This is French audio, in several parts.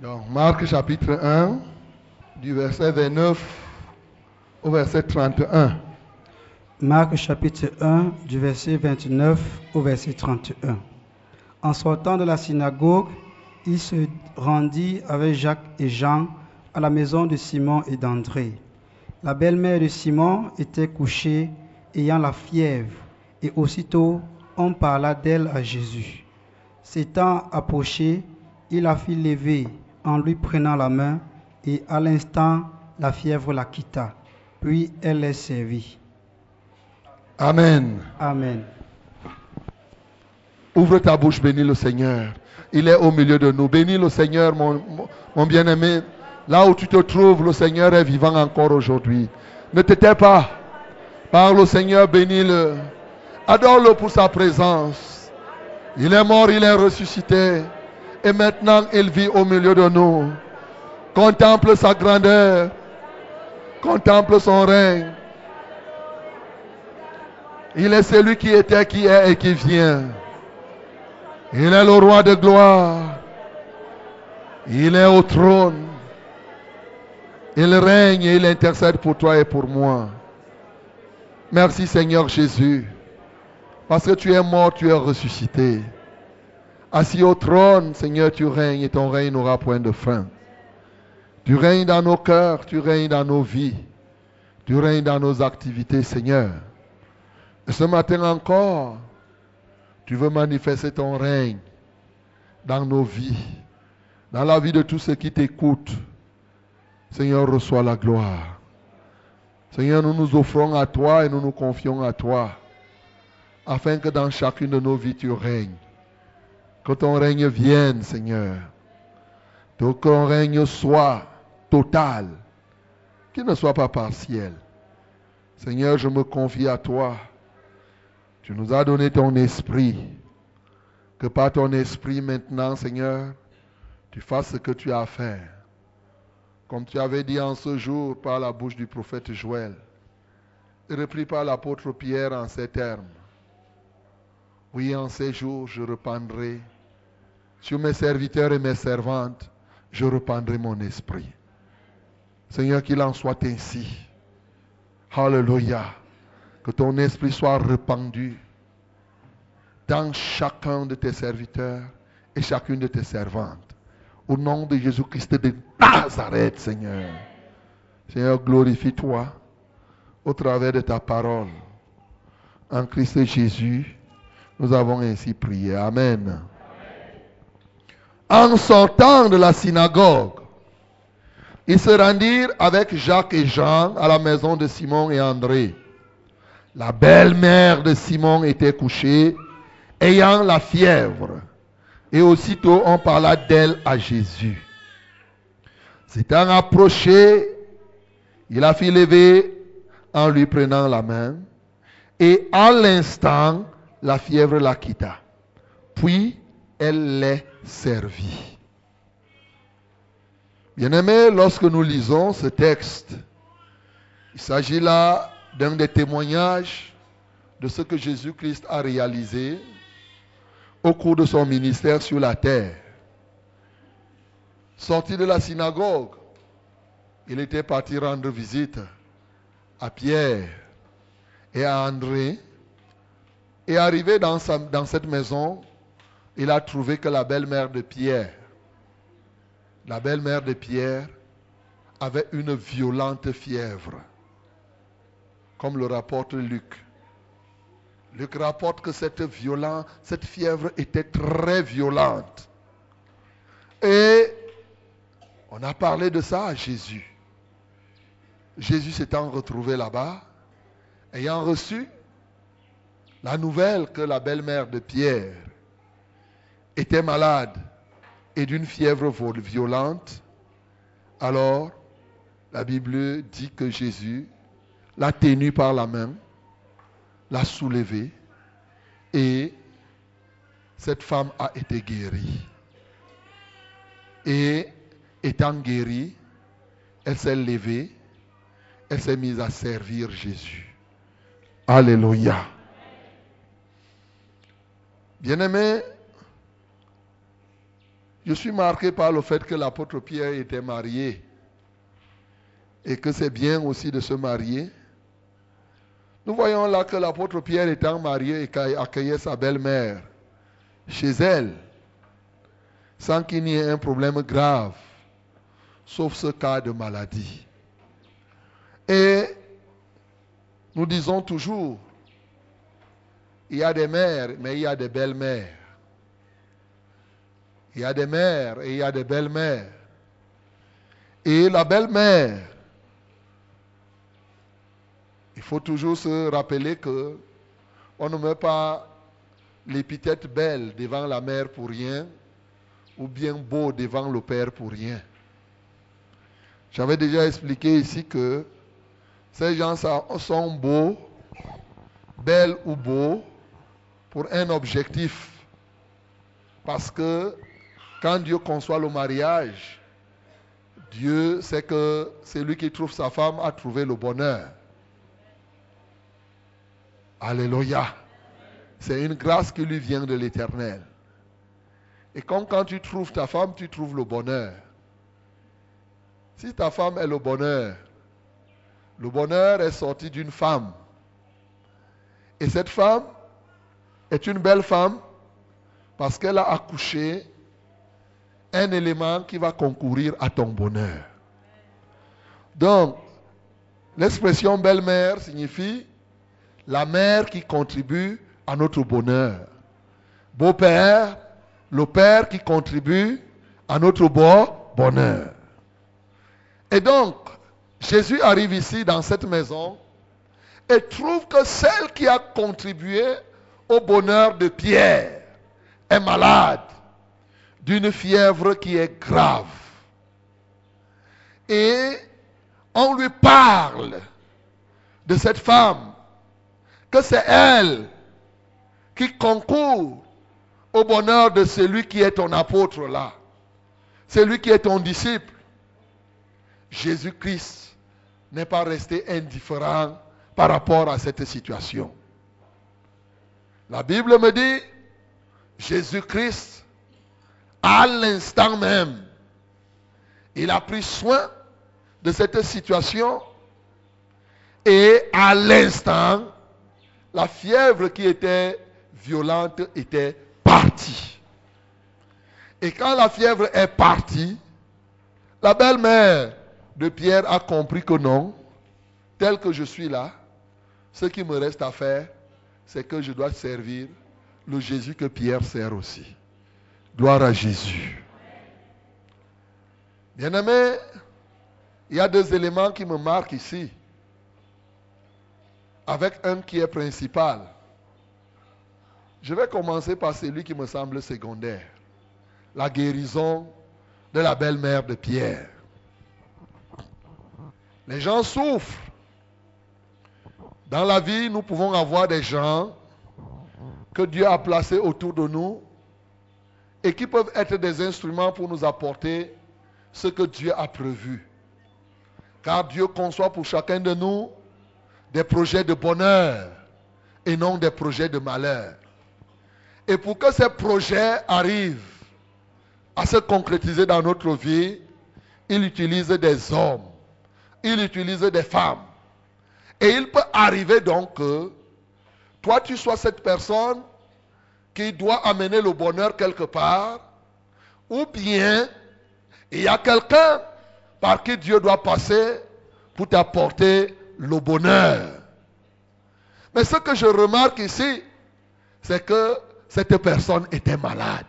Donc, Marc chapitre 1, du verset 29 au verset 31. Marc chapitre 1 du verset 29 au verset 31. En sortant de la synagogue, il se rendit avec Jacques et Jean à la maison de Simon et d'André. La belle-mère de Simon était couchée, ayant la fièvre, et aussitôt on parla d'elle à Jésus. S'étant approché, il la fit lever en lui prenant la main, et à l'instant la fièvre la quitta. Puis elle les servit. Amen. Amen. Ouvre ta bouche, bénis le Seigneur. Il est au milieu de nous. Bénis le Seigneur, mon, mon- mon bien-aimé. Là où tu te trouves, le Seigneur est vivant encore aujourd'hui. Ne te tais pas. Parle au Seigneur, bénis-le. Adore-le pour sa présence. Il est mort, il est ressuscité. Et maintenant, il vit au milieu de nous. Contemple sa grandeur. Contemple son règne. Il est celui qui était, qui est et qui vient. Il est le roi de gloire. Il est au trône. Il règne et il intercède pour toi et pour moi. Merci Seigneur Jésus. Parce que tu es mort, tu es ressuscité. Assis au trône, Seigneur, tu règnes et ton règne n'aura point de fin. Tu règnes dans nos cœurs, tu règnes dans nos vies. Tu règnes dans nos activités, Seigneur. Et ce matin encore, tu veux manifester ton règne dans nos vies, dans la vie de tous ceux qui t'écoutent. Seigneur, reçois la gloire. Seigneur, nous nous offrons à toi et nous nous confions à toi, afin que dans chacune de nos vies tu règnes. Que ton règne vienne, Seigneur. Que ton règne soit total, qu'il ne soit pas partiel. Seigneur, je me confie à toi. Tu nous as donné ton esprit. Que par ton esprit maintenant, Seigneur, tu fasses ce que tu as à faire. Comme tu avais dit en ce jour par la bouche du prophète Joël, et repris par l'apôtre Pierre en ces termes. Oui, en ces jours, je rependrai sur mes serviteurs et mes servantes, je rependrai mon esprit. Seigneur, qu'il en soit ainsi. Alléluia. Que ton esprit soit répandu dans chacun de tes serviteurs et chacune de tes servantes. Au nom de Jésus-Christ de Nazareth, Seigneur. Seigneur, glorifie-toi au travers de ta parole. En Christ Jésus, nous avons ainsi prié. Amen. En sortant de la synagogue, ils se rendirent avec Jacques et Jean à la maison de Simon et André. La belle-mère de Simon était couchée, ayant la fièvre. Et aussitôt on parla d'elle à Jésus. S'étant approché, il la fit lever en lui prenant la main. Et à l'instant, la fièvre la quitta. Puis elle les servit. Bien-aimés, lorsque nous lisons ce texte, il s'agit là d'un des témoignages de ce que Jésus-Christ a réalisé au cours de son ministère sur la terre. Sorti de la synagogue, il était parti rendre visite à Pierre et à André. Et arrivé dans cette maison, il a trouvé que la belle-mère de Pierre, la belle-mère de Pierre, avait une violente fièvre, comme le rapporte Luc. Luc rapporte que cette, cette fièvre était très violente. Et on a parlé de ça à Jésus. Jésus s'étant retrouvé là-bas, ayant reçu la nouvelle que la belle-mère de Pierre était malade et d'une fièvre violente, alors la Bible dit que Jésus l'a tenue par la main, l'a soulevée et cette femme a été guérie. Et étant guérie, elle s'est levée, elle s'est mise à servir Jésus. Alléluia. Bien-aimés, Je suis marqué par le fait que l'apôtre Pierre était marié et que c'est bien aussi de se marier. Nous voyons là que l'apôtre Pierre étant marié et accueillait sa belle-mère chez elle sans qu'il n'y ait un problème grave, sauf ce cas de maladie. Et nous disons toujours, il y a des mères, mais il y a des belles-mères. Il y a des mères et il y a des belles-mères. Et la belle-mère, il faut toujours se rappeler que on ne met pas l'épithète belle devant la mère pour rien, ou bien beau devant le père pour rien. J'avais déjà expliqué ici que ces gens sont beaux, belles ou beaux, pour un objectif. Parce que quand Dieu conçoit le mariage, Dieu sait que celui qui trouve sa femme a trouvé le bonheur. Alléluia. C'est une grâce qui lui vient de l'éternel. Et comme quand tu trouves ta femme, tu trouves le bonheur. Si ta femme est le bonheur, le bonheur est sorti d'une femme. Et cette femme est une belle femme parce qu'elle a accouché un élément qui va concourir à ton bonheur. Donc, l'expression belle-mère signifie la mère qui contribue à notre bonheur. Beau-père, le père qui contribue à notre bon bonheur. Et donc, Jésus arrive ici dans cette maison et trouve que celle qui a contribué au bonheur de Pierre est malade d'une fièvre qui est grave. Et on lui parle de cette femme, que c'est elle qui concourt au bonheur de celui qui est ton apôtre là, celui qui est ton disciple. Jésus-Christ n'est pas resté indifférent par rapport à cette situation. La Bible me dit, Jésus-Christ, à l'instant même, il a pris soin de cette situation et à l'instant, la fièvre qui était violente était partie. Et quand la fièvre est partie, la belle-mère de Pierre a compris que non, tel que je suis là, ce qui me reste à faire, c'est que je dois servir le Jésus que Pierre sert aussi. Gloire à Jésus. Bien-aimé, il y a deux éléments qui me marquent ici, avec un qui est principal. Je vais commencer par celui qui me semble secondaire, la guérison de la belle-mère de Pierre. Les gens souffrent. Dans la vie, nous pouvons avoir des gens que Dieu a placés autour de nous et qui peuvent être des instruments pour nous apporter ce que Dieu a prévu. Car Dieu conçoit pour chacun de nous des projets de bonheur et non des projets de malheur. Et pour que ces projets arrivent à se concrétiser dans notre vie, il utilise des hommes, il utilise des femmes. Et il peut arriver donc que toi tu sois cette personne qui doit amener le bonheur quelque part, ou bien il y a quelqu'un par qui Dieu doit passer pour t'apporter le bonheur. Mais ce que je remarque ici, c'est que cette personne était malade.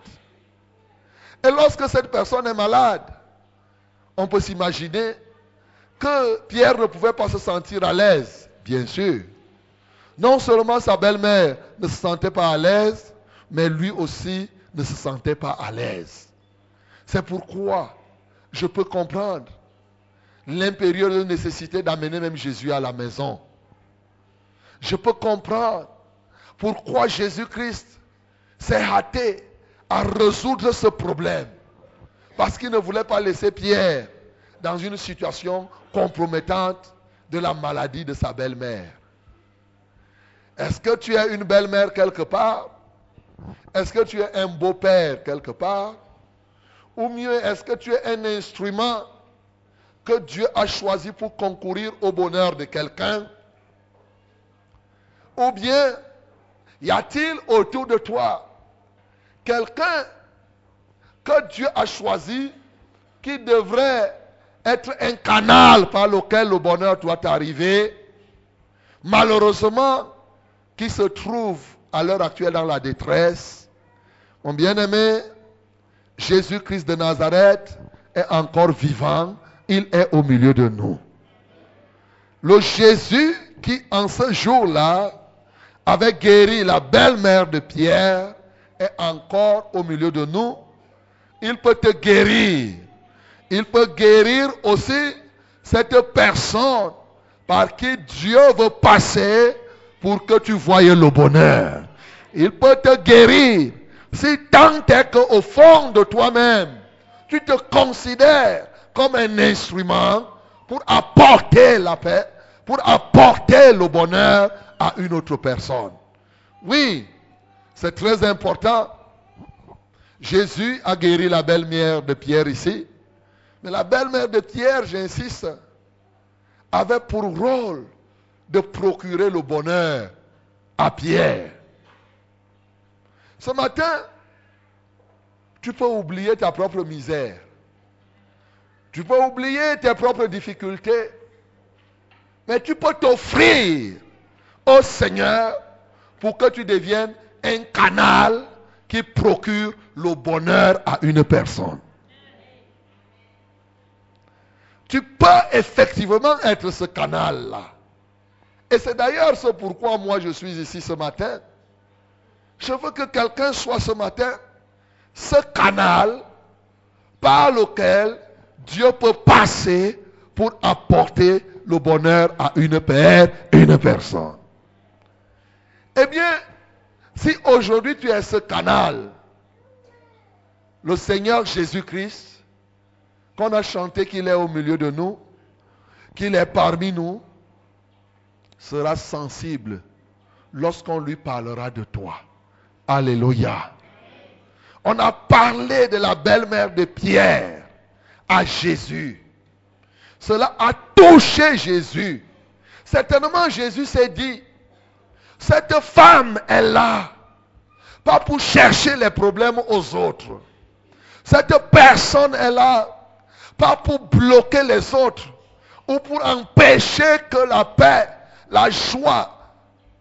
Et lorsque cette personne est malade, on peut s'imaginer que Pierre ne pouvait pas se sentir à l'aise, bien sûr. Non seulement sa belle-mère ne se sentait pas à l'aise, mais lui aussi ne se sentait pas à l'aise. C'est pourquoi je peux comprendre l'impérieuse nécessité d'amener même Jésus à la maison. Je peux comprendre pourquoi Jésus-Christ s'est hâté à résoudre ce problème. Parce qu'il ne voulait pas laisser Pierre dans une situation compromettante de la maladie de sa belle-mère. Est-ce que tu es une belle-mère quelque part? Est-ce que tu es un beau-père quelque part? Ou mieux, est-ce que tu es un instrument que Dieu a choisi pour concourir au bonheur de quelqu'un? Ou bien, y a-t-il autour de toi quelqu'un que Dieu a choisi qui devrait être un canal par lequel le bonheur doit arriver, malheureusement, qui se trouve à l'heure actuelle dans la détresse. Mon bien-aimé, Jésus-Christ de Nazareth est encore vivant, il est au milieu de nous. Le Jésus qui, en ce jour-là, avait guéri la belle-mère de Pierre, est encore au milieu de nous. Il peut te guérir. Il peut guérir aussi cette personne par qui Dieu veut passer pour que tu voyes le bonheur. Il peut te guérir si tant est qu'au fond de toi-même, tu te considères comme un instrument pour apporter la paix, pour apporter le bonheur à une autre personne. Oui, c'est très important. Jésus a guéri la belle-mère de Pierre ici. Mais la belle-mère de Pierre, j'insiste, avait pour rôle de procurer le bonheur à Pierre. Ce matin, tu peux oublier ta propre misère. Tu peux oublier tes propres difficultés. Mais tu peux t'offrir au Seigneur pour que tu deviennes un canal qui procure le bonheur à une personne. Tu peux effectivement être ce canal-là. Et c'est d'ailleurs ce pourquoi moi je suis ici ce matin. Je veux que quelqu'un soit ce matin ce canal par lequel Dieu peut passer pour apporter le bonheur à une père, une personne. Eh bien, si aujourd'hui tu es ce canal, le Seigneur Jésus-Christ, qu'on a chanté qu'il est au milieu de nous, qu'il est parmi nous, sera sensible lorsqu'on lui parlera de toi. Alléluia. On a parlé de la belle-mère de Pierre à Jésus. Cela a touché Jésus. Certainement Jésus s'est dit, cette femme est là, pas pour chercher les problèmes aux autres. Cette personne est là, pas pour bloquer les autres ou pour empêcher que la paix, la joie,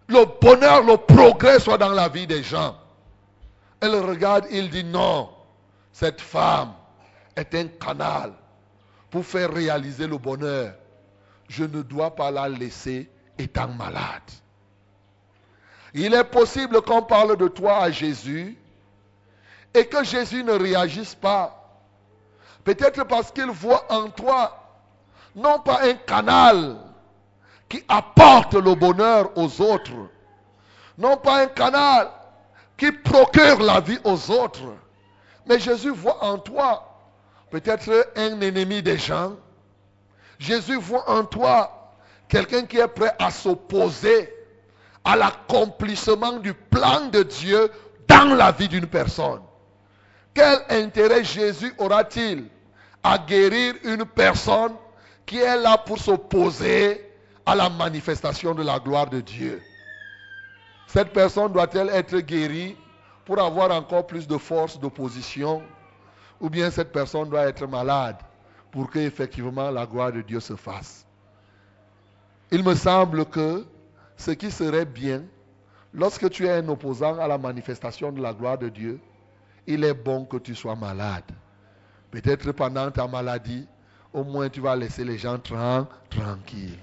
le bonheur, le progrès soient dans la vie des gens. Elle regarde, il dit non, cette femme est un canal pour faire réaliser le bonheur. Je ne dois pas la laisser étant malade. Il est possible qu'on parle de toi à Jésus et que Jésus ne réagisse pas. Peut-être parce qu'il voit en toi non pas un canal qui apporte le bonheur aux autres, non pas un canal qui procure la vie aux autres, mais Jésus voit en toi peut-être un ennemi des gens. Jésus voit en toi quelqu'un qui est prêt à s'opposer à l'accomplissement du plan de Dieu dans la vie d'une personne. Quel intérêt Jésus aura-t-il à guérir une personne qui est là pour s'opposer à la manifestation de la gloire de Dieu Cette personne doit-elle être guérie pour avoir encore plus de force d'opposition? Ou bien cette personne doit être malade pour que effectivement la gloire de Dieu se fasse? Il me semble que ce qui serait bien, lorsque tu es un opposant à la manifestation de la gloire de Dieu, il est bon que tu sois malade. Peut-être pendant ta maladie, au moins tu vas laisser les gens tranquilles.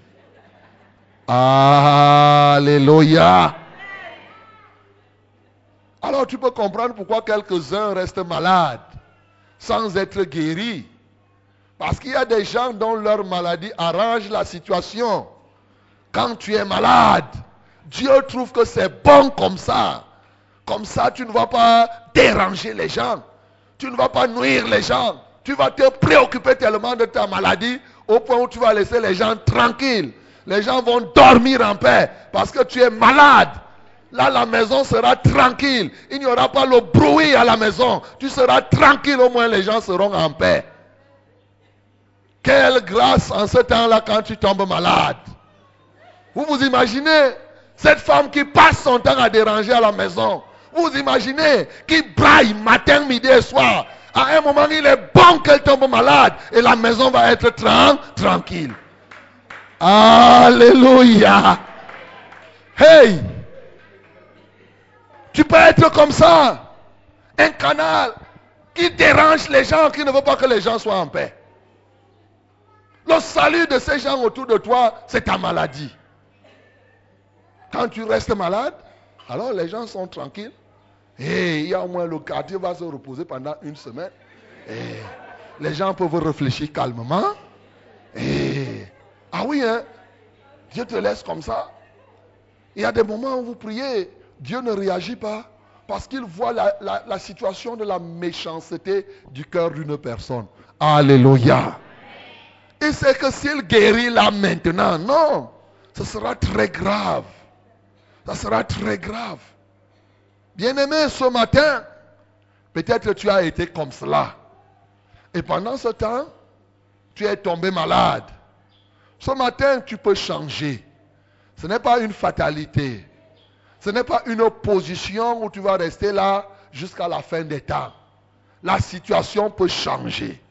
Alléluia. Alors tu peux comprendre pourquoi quelques-uns restent malades sans être guéris. Parce qu'il y a des gens dont leur maladie arrange la situation. Quand tu es malade, Dieu trouve que c'est bon comme ça. Comme ça, tu ne vas pas déranger les gens. Tu ne vas pas nuire les gens. Tu vas te préoccuper tellement de ta maladie au point où tu vas laisser les gens tranquilles. Les gens vont dormir en paix parce que tu es malade. Là, la maison sera tranquille. Il n'y aura pas le bruit à la maison. Tu seras tranquille, au moins les gens seront en paix. Quelle grâce en ce temps-là quand tu tombes malade. Vous vous imaginez cette femme qui passe son temps à déranger à la maison. Vous imaginez qui braille matin, midi et soir. À un moment, il est bon qu'elle tombe malade et la maison va être tranquille. Alléluia. Hey, tu peux être comme ça. Un canal qui dérange les gens, qui ne veut pas que les gens soient en paix. Le salut de ces gens autour de toi, c'est ta maladie. Quand tu restes malade, alors les gens sont tranquilles. Et il y a au moins le quartier va se reposer pendant une semaine. Et les gens peuvent réfléchir calmement. Et ah oui, hein, Dieu te laisse comme ça. Il y a des moments où vous priez, Dieu ne réagit pas parce qu'il voit la, situation de la méchanceté du cœur d'une personne. Alléluia. Il sait que s'il guérit là maintenant, non, ce sera très grave. Ça sera très grave. Bien-aimé, ce matin, peut-être tu as été comme cela. Et pendant ce temps, tu es tombé malade. Ce matin, tu peux changer. Ce n'est pas une fatalité. Ce n'est pas une position où tu vas rester là jusqu'à la fin des temps. La situation peut changer.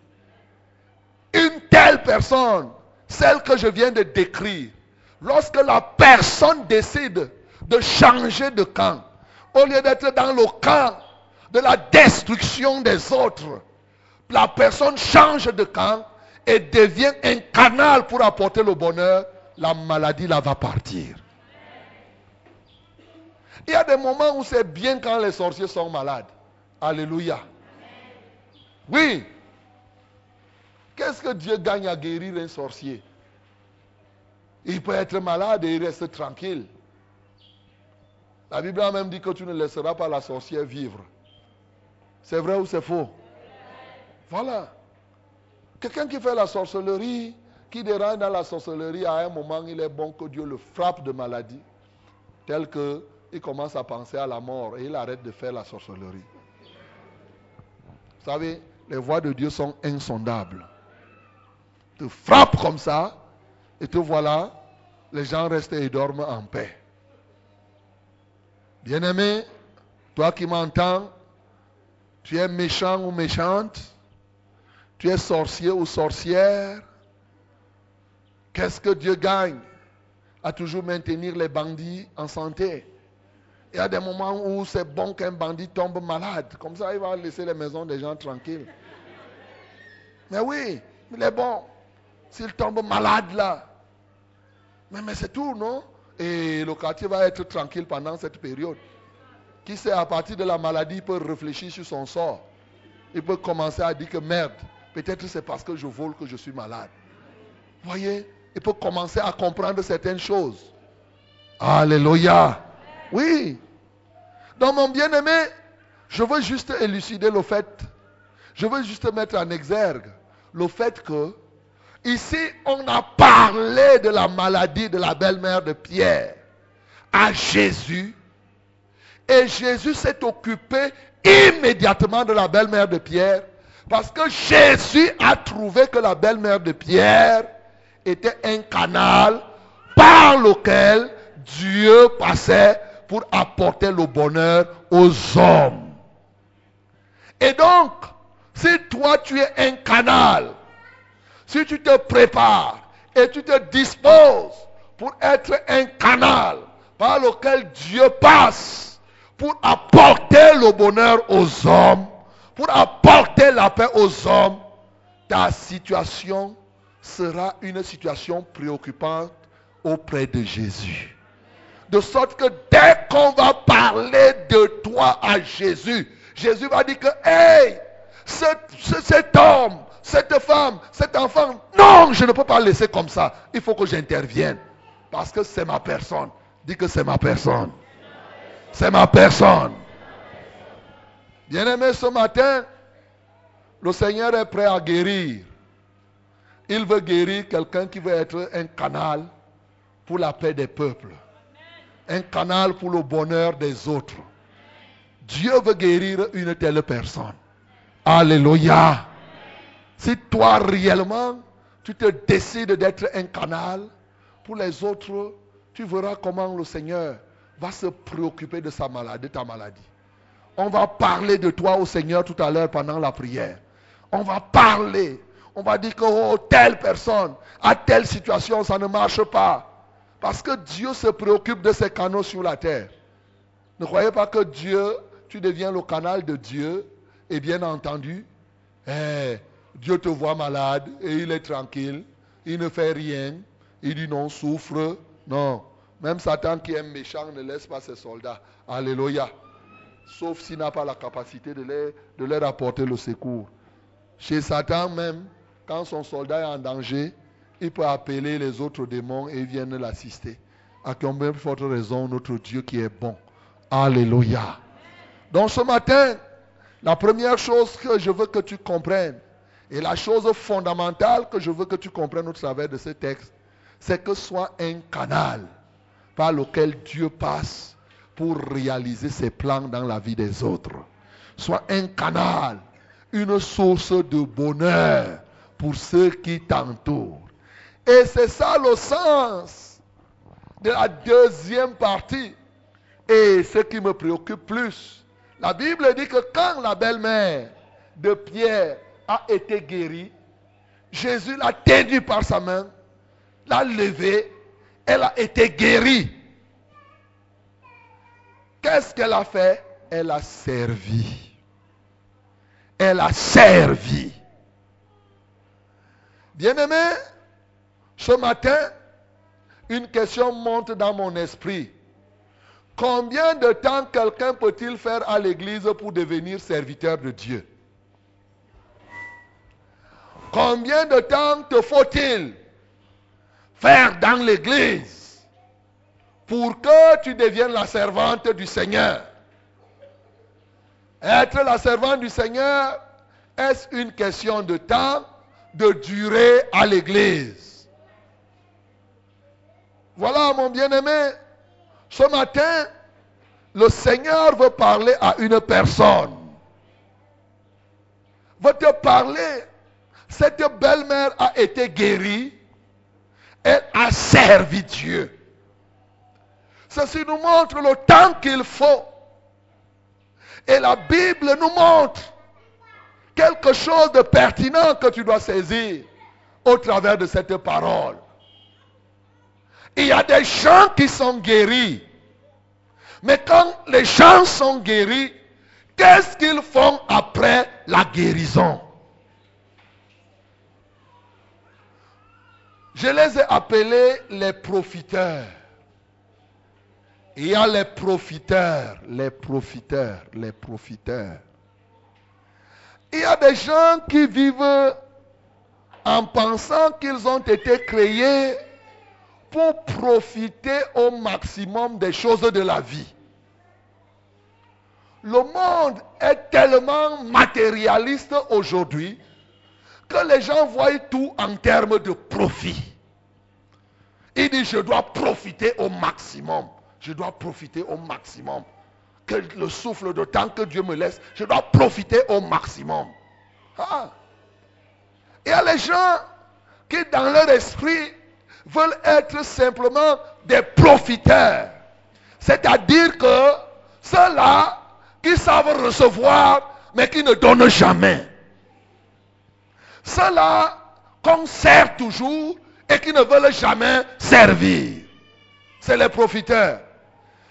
Une telle personne, celle que je viens de décrire, lorsque la personne décide de changer de camp, au lieu d'être dans le camp de la destruction des autres, la personne change de camp et devient un canal pour apporter le bonheur, la maladie là va partir. Il y a des moments où c'est bien quand les sorciers sont malades. Alléluia. Oui. Qu'est-ce que Dieu gagne à guérir un sorcier? Il peut être malade et il reste tranquille. La Bible a même dit que tu ne laisseras pas la sorcière vivre. C'est vrai ou c'est faux? Voilà. Quelqu'un qui fait la sorcellerie, qui dérange dans la sorcellerie, à un moment, il est bon que Dieu le frappe de maladie, tel qu'il commence à penser à la mort et il arrête de faire la sorcellerie. Vous savez, les voies de Dieu sont insondables. Tu frappes comme ça, et te voilà, les gens restent et dorment en paix. Bien-aimé, toi qui m'entends, tu es méchant ou méchante, tu es sorcier ou sorcière. Qu'est-ce que Dieu gagne à toujours maintenir les bandits en santé? Il y a des moments où c'est bon qu'un bandit tombe malade. Comme ça, il va laisser les maisons des gens tranquilles. Mais oui, il est bon. S'il tombe malade là. Mais, c'est tout, non? Et le quartier va être tranquille pendant cette période. Qui sait, à partir de la maladie, il peut réfléchir sur son sort. Il peut commencer à dire que merde, peut-être c'est parce que je vole que je suis malade. Voyez, il peut commencer à comprendre certaines choses. Alléluia. Oui. Dans mon bien-aimé, je veux juste élucider le fait, je veux juste mettre en exergue le fait que Ici, on a parlé de la maladie de la belle-mère de Pierre à Jésus. Et Jésus s'est occupé immédiatement de la belle-mère de Pierre. Parce que Jésus a trouvé que la belle-mère de Pierre était un canal par lequel Dieu passait pour apporter le bonheur aux hommes. Et donc, si toi tu es un canal si tu te prépares et tu te disposes pour être un canal par lequel Dieu passe pour apporter le bonheur aux hommes, pour apporter la paix aux hommes, ta situation sera une situation préoccupante auprès de Jésus. De sorte que dès qu'on va parler de toi à Jésus, Jésus va dire que, hey, cet homme, cette femme, cet enfant, non, je ne peux pas laisser comme ça. Il faut que j'intervienne. Parce que c'est ma personne. Dis que c'est ma personne. C'est ma personne. Bien-aimé, ce matin, le Seigneur est prêt à guérir. Il veut guérir quelqu'un qui veut être un canal pour la paix des peuples. un canal pour le bonheur des autres. Dieu veut guérir une telle personne. Alléluia. Si toi réellement, tu te décides d'être un canal pour les autres, tu verras comment le Seigneur va se préoccuper de sa maladie, de ta maladie. On va parler de toi au Seigneur tout à l'heure pendant la prière. On va parler. On va dire que oh, telle personne, à telle situation, ça ne marche pas. Parce que Dieu se préoccupe de ses canaux sur la terre. Ne croyez pas que Dieu, tu deviens le canal de Dieu. Et bien entendu, eh, Dieu te voit malade et il est tranquille. Il ne fait rien. Il dit non, souffre. Non. Même Satan qui est méchant ne laisse pas ses soldats. Alléluia. Sauf s'il n'a pas la capacité de leur, apporter le secours. Chez Satan même, quand son soldat est en danger, il peut appeler les autres démons et ils viennent l'assister. À combien de forte raison notre Dieu qui est bon. Alléluia. Donc ce matin, la première chose que je veux que tu comprennes, et la chose fondamentale que je veux que tu comprennes au travers de ce texte, c'est que soit un canal par lequel Dieu passe pour réaliser ses plans dans la vie des autres. Soit un canal, une source de bonheur pour ceux qui t'entourent. Et c'est ça le sens de la deuxième partie. Et ce qui me préoccupe plus, la Bible dit que quand la belle-mère de Pierre a été guérie, Jésus l'a tenu par sa main, l'a levée, elle a été guérie. Qu'est-ce qu'elle a fait? Elle a servi. Elle a servi. Bien-aimé, ce matin, une question monte dans mon esprit. Combien de temps quelqu'un peut-il faire à l'église pour devenir serviteur de Dieu? Combien de temps te faut-il faire dans l'église? Pour que tu deviennes la servante du Seigneur Être la servante du Seigneur, est-ce une question de temps, de durée à l'église? Voilà mon bien-aimé, ce matin, le Seigneur veut parler à une personne. Veut te parler. Cette belle-mère a été guérie. Elle a servi Dieu. Ceci nous montre le temps qu'il faut. Et la Bible nous montre quelque chose de pertinent que tu dois saisir au travers de cette parole. Il y a des gens qui sont guéris. Mais quand les gens sont guéris, qu'est-ce qu'ils font après la guérison? Je les ai appelés les profiteurs. Il y a les profiteurs, les profiteurs, les profiteurs. Il y a des gens qui vivent en pensant qu'ils ont été créés pour profiter au maximum des choses de la vie. Le monde est tellement matérialiste aujourd'hui que les gens voient tout en termes de profit. Il dit, je dois profiter au maximum. Je dois profiter au maximum. Que le souffle de temps que Dieu me laisse, je dois profiter au maximum. Ah. Il y a les gens qui, dans leur esprit, veulent être simplement des profiteurs. C'est-à-dire que ceux-là qui savent recevoir, mais qui ne donnent jamais. Ceux-là qu'on sert toujours et qui ne veulent jamais servir. C'est les profiteurs.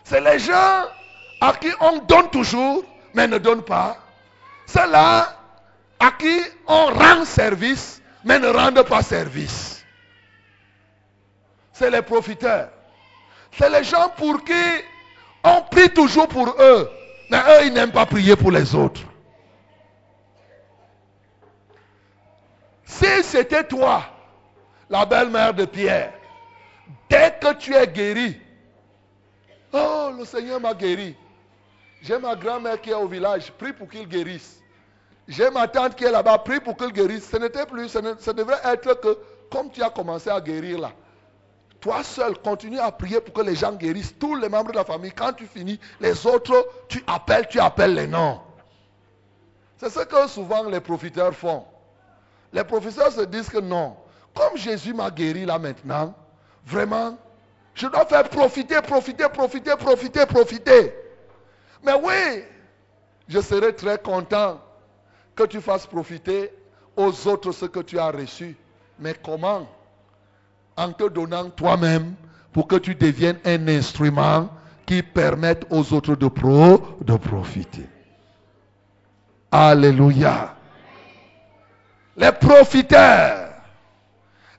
C'est les gens à qui on donne toujours, mais ne donne pas. Ceux-là à qui on rend service, mais ne rendent pas service c'est les profiteurs. C'est les gens pour qui on prie toujours pour eux. Mais eux, ils n'aiment pas prier pour les autres. Si c'était toi, la belle-mère de Pierre, dès que tu es guéri, oh, le Seigneur m'a guéri. J'ai ma grand-mère qui est au village, prie pour qu'il guérisse. J'ai ma tante qui est là-bas, prie pour qu'il guérisse. Ce n'était plus, ce, devrait être que, comme tu as commencé à guérir là, Toi seul, continue à prier pour que les gens guérissent. Tous les membres de la famille, quand tu finis, les autres, tu appelles, tu appelles les noms. C'est ce que souvent les profiteurs font. Les professeurs se disent que non, comme Jésus m'a guéri là maintenant, vraiment, je dois faire profiter, profiter, profiter, profiter, profiter. Mais oui, je serai très content que tu fasses profiter aux autres ce que tu as reçu. Mais comment? En te donnant toi-même pour que tu deviennes un instrument qui permette aux autres de, pro, de profiter. Alléluia. Les profiteurs.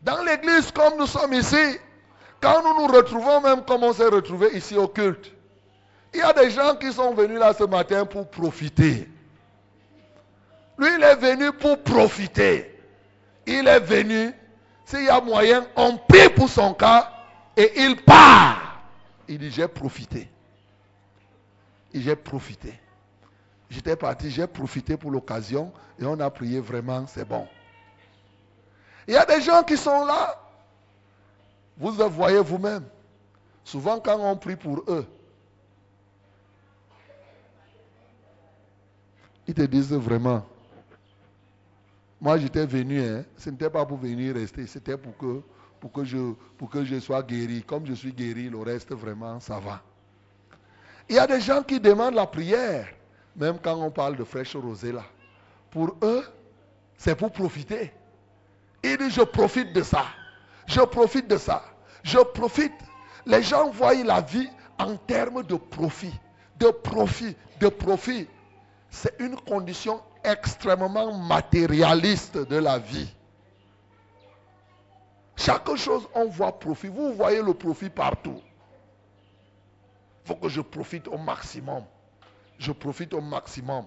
Dans l'église comme nous sommes ici, quand nous nous retrouvons même comme on s'est retrouvé ici au culte, il y a des gens qui sont venus là ce matin pour profiter. Lui, il est venu pour profiter. Il est venu, s'il y a moyen, on prie pour son cas et il part. Il dit, j'ai profité. J'ai profité. J'étais parti, j'ai profité pour l'occasion et on a prié vraiment, c'est bon. Il y a des gens qui sont là. Vous le voyez vous-même. Souvent quand on prie pour eux, ils te disent vraiment, moi j'étais venu, hein, ce n'était pas pour venir rester, c'était pour que, pour, que je, pour que je sois guéri. Comme je suis guéri, le reste vraiment, ça va. Il y a des gens qui demandent la prière, même quand on parle de fraîche rosée là. Pour eux, c'est pour profiter. Il dit, je profite de ça. Je profite de ça. Je profite. Les gens voient la vie en termes de profit. De profit. De profit. C'est une condition extrêmement matérialiste de la vie. Chaque chose, on voit profit. Vous voyez le profit partout. Il faut que je profite au maximum. Je profite au maximum.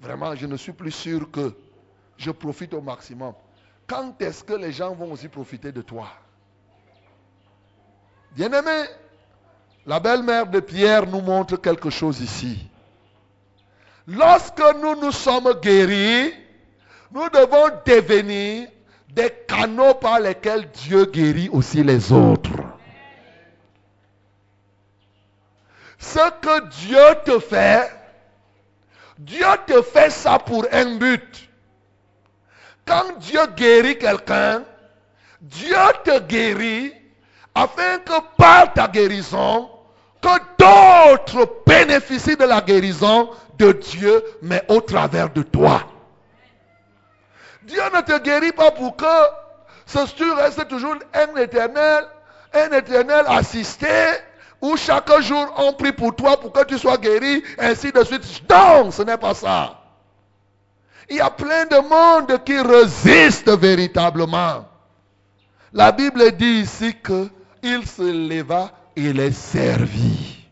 Vraiment, je ne suis plus sûr que je profite au maximum. Quand est-ce que les gens vont aussi profiter de toi? Bien-aimé, la belle-mère de Pierre nous montre quelque chose ici. Lorsque nous nous sommes guéris, nous devons devenir des canaux par lesquels Dieu guérit aussi les autres. Ce que Dieu te fait, Dieu te fait ça pour un but. Quand Dieu guérit quelqu'un, Dieu te guérit afin que par ta guérison, que d'autres bénéficient de la guérison de Dieu, mais au travers de toi. Dieu ne te guérit pas pour que ce reste toujours un éternel, un éternel assisté, où chaque jour on prie pour toi pour que tu sois guéri, ainsi de suite. Non, ce n'est pas ça. Il y a plein de monde qui résiste véritablement. La Bible dit ici qu'il se leva et les servit.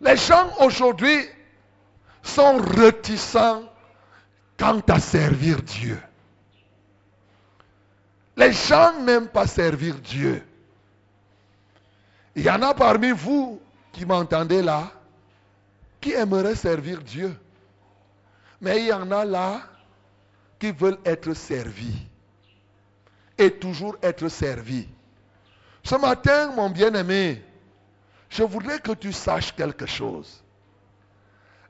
Les gens aujourd'hui sont réticents quant à servir Dieu. Les gens n'aiment pas servir Dieu. Il y en a parmi vous qui m'entendez là, qui aimeraient servir Dieu. Mais il y en a là qui veulent être servis. Et toujours être servis. Ce matin, mon bien-aimé, je voudrais que tu saches quelque chose.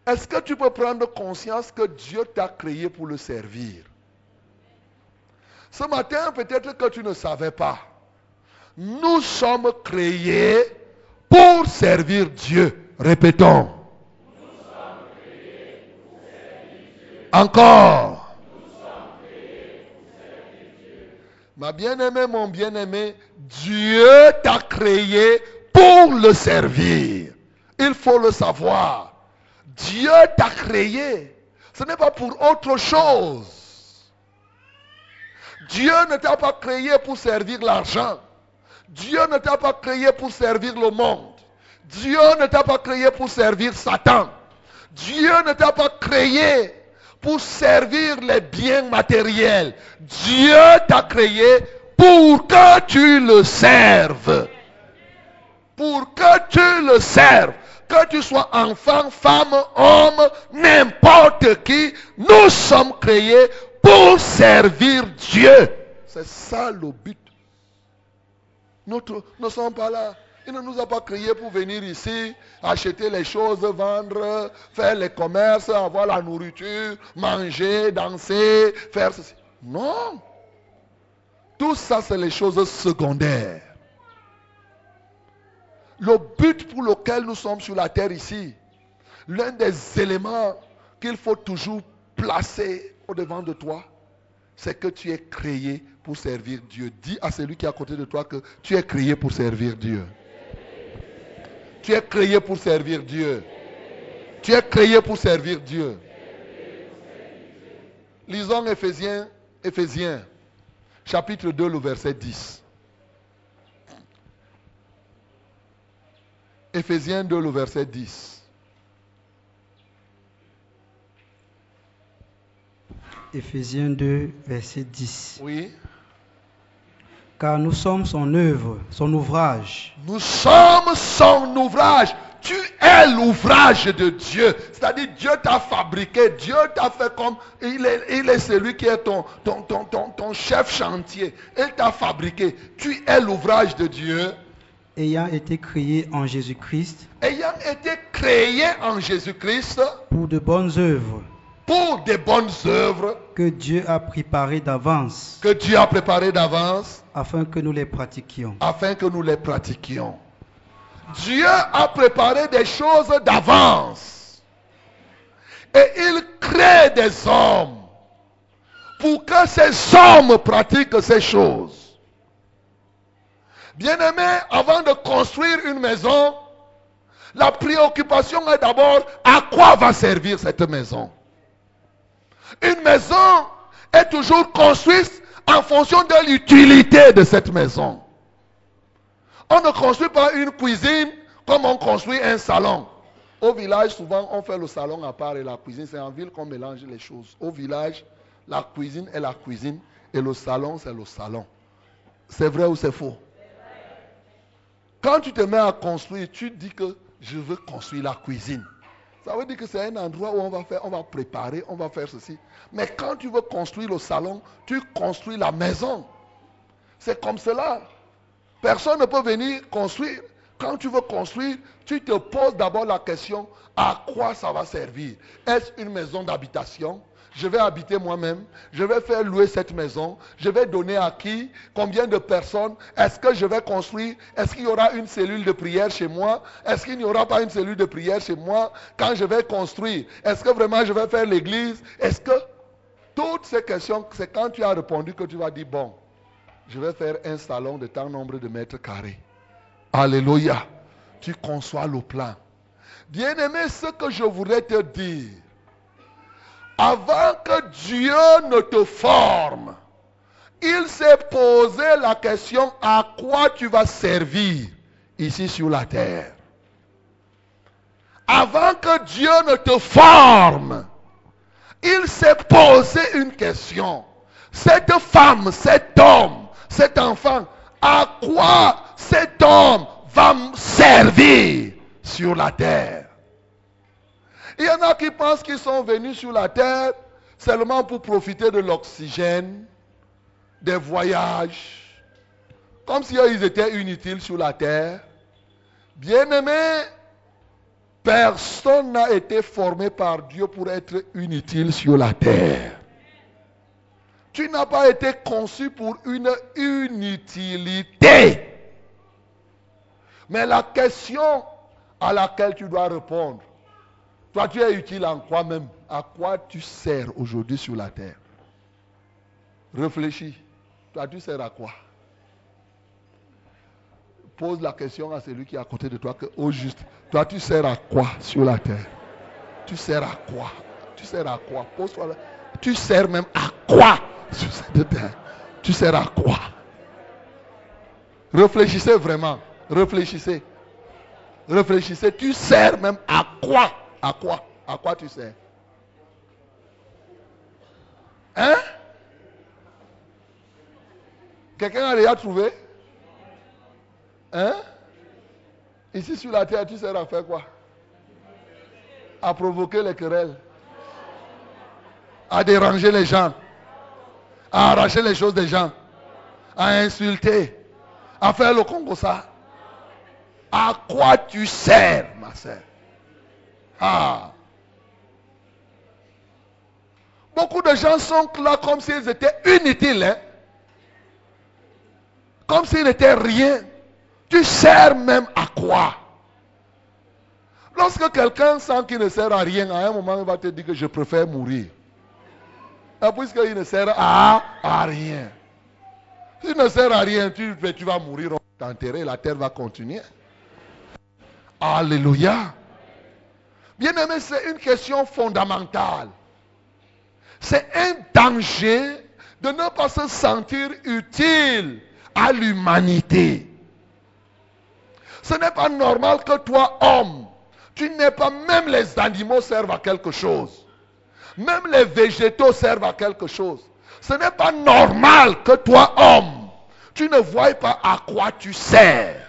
Est-ce que tu peux prendre conscience que Dieu t'a créé pour le servir? Ce matin, peut-être que tu ne savais pas. Nous sommes créés pour servir Dieu. Répétons. Encore. Ma bien-aimée, mon bien-aimé, Dieu t'a créé pour le servir. Il faut le savoir. Dieu t'a créé. Ce n'est pas pour autre chose. Dieu ne t'a pas créé pour servir l'argent. Dieu ne t'a pas créé pour servir le monde. Dieu ne t'a pas créé pour servir Satan. Dieu ne t'a pas créé pour servir les biens matériels. Dieu t'a créé pour que tu le serves. Pour que tu le serves. Que tu sois enfant, femme, homme, n'importe qui, nous sommes créés pour servir Dieu. C'est ça le but. Nous ne sommes pas là. Il ne nous a pas créés pour venir ici, acheter les choses, vendre, faire les commerces, avoir la nourriture, manger, danser, faire ceci. Non. Tout ça, c'est les choses secondaires. Le but pour lequel nous sommes sur la terre ici, l'un des éléments qu'il faut toujours placer au devant de toi, c'est que tu es créé pour servir Dieu. Dis à celui qui est à côté de toi que tu es créé pour servir Dieu. Tu es créé pour servir Dieu. Tu es créé pour servir Dieu. Lisons Ephésiens, Éphésiens, chapitre 2, le verset 10. Éphésiens 2, le verset 10. Éphésiens 2, verset 10. Oui. Car nous sommes son œuvre, son ouvrage. Nous sommes son ouvrage. Tu es l'ouvrage de Dieu. C'est-à-dire Dieu t'a fabriqué. Dieu t'a fait comme... Il est, il est celui qui est ton, ton, ton, ton, ton chef chantier. Il t'a fabriqué. Tu es l'ouvrage de Dieu. ayant été créé en Jésus-Christ Ayant été créé en Jésus-Christ pour de bonnes œuvres pour des bonnes œuvres que Dieu a préparées d'avance que Dieu a préparées d'avance afin que nous les pratiquions. afin que nous les pratiquions. Dieu a préparé des choses d'avance. Et il crée des hommes pour que ces hommes pratiquent ces choses. Bien-aimé, avant de construire une maison, la préoccupation est d'abord à quoi va servir cette maison? Une maison est toujours construite en fonction de l'utilité de cette maison. On ne construit pas une cuisine comme on construit un salon. Au village, souvent, on fait le salon à part et la cuisine. C'est en ville qu'on mélange les choses. Au village, la cuisine est la cuisine et le salon, c'est le salon. C'est vrai ou c'est faux? Quand tu te mets à construire, tu dis que je veux construire la cuisine. Ça veut dire que c'est un endroit où on va faire, on va préparer, on va faire ceci. Mais quand tu veux construire le salon, tu construis la maison. C'est comme cela. Personne ne peut venir construire. Quand tu veux construire, tu te poses d'abord la question à quoi ça va servir? Est-ce une maison d'habitation? Je vais habiter moi-même. Je vais faire louer cette maison. Je vais donner à qui Combien de personnes Est-ce que je vais construire? Est-ce qu'il y aura une cellule de prière chez moi? Est-ce qu'il n'y aura pas une cellule de prière chez moi quand je vais construire? Est-ce que vraiment je vais faire l'église? Est-ce que toutes ces questions, c'est quand tu as répondu que tu vas dire bon, je vais faire un salon de tant nombre de mètres carrés. Alléluia. Tu conçois le plan. Bien-aimé, ce que je voudrais te dire, avant que Dieu ne te forme, il s'est posé la question à quoi tu vas servir ici sur la terre? Avant que Dieu ne te forme, il s'est posé une question. Cette femme, cet homme, cet enfant, à quoi cet homme va servir sur la terre? Il y en a qui pensent qu'ils sont venus sur la terre seulement pour profiter de l'oxygène, des voyages, comme si ils étaient inutiles sur la terre. Bien-aimés, personne n'a été formé par Dieu pour être inutile sur la terre. Tu n'as pas été conçu pour une inutilité. Mais la question à laquelle tu dois répondre, toi tu es utile en quoi même? À quoi tu sers aujourd'hui sur la terre? Réfléchis. Toi tu sers à quoi? Pose la question à celui qui est à côté de toi que au juste, toi tu sers à quoi sur la terre? Tu sers à quoi? Tu sers à quoi? Pose-toi. Tu sers même à quoi sur cette terre? Tu sers à quoi? Réfléchissez vraiment. Réfléchissez. Réfléchissez. Tu sers même à quoi? À quoi? À quoi tu sers? Hein? Quelqu'un a déjà trouvé? Hein? Ici sur la terre, tu sers à faire quoi? À provoquer les querelles. À déranger les gens. À arracher les choses des gens. À insulter. à faire le Congo ça À quoi tu sers, ma soeur Ah. Beaucoup de gens sont là comme s'ils étaient inutiles. hein. Comme s'ils n'étaient rien. Tu sers même à quoi? Lorsque quelqu'un sent qu'il ne sert à rien, à un moment, il va te dire que je préfère mourir. Puisqu'il ne sert à, à rien. S'il ne sert à rien, tu, tu vas mourir, on t'enterrer, la terre va continuer. Alléluia. Bien aimé, c'est une question fondamentale. C'est un danger de ne pas se sentir utile à l'humanité. Ce n'est pas normal que toi, homme, tu n'es pas, même les animaux servent à quelque chose. Même les végétaux servent à quelque chose. Ce n'est pas normal que toi, homme, tu ne vois pas à quoi tu sers.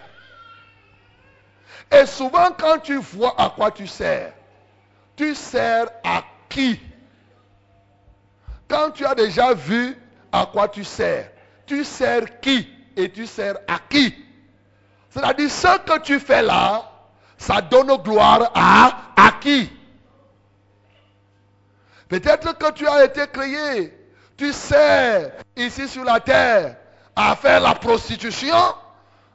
Et souvent, quand tu vois à quoi tu sers, tu sers à qui? Quand tu as déjà vu à quoi tu sers, tu sers qui et tu sers à qui? C'est-à-dire ce que tu fais là, ça donne gloire à, à qui? Peut-être que tu as été créé, tu sers ici sur la terre à faire la prostitution.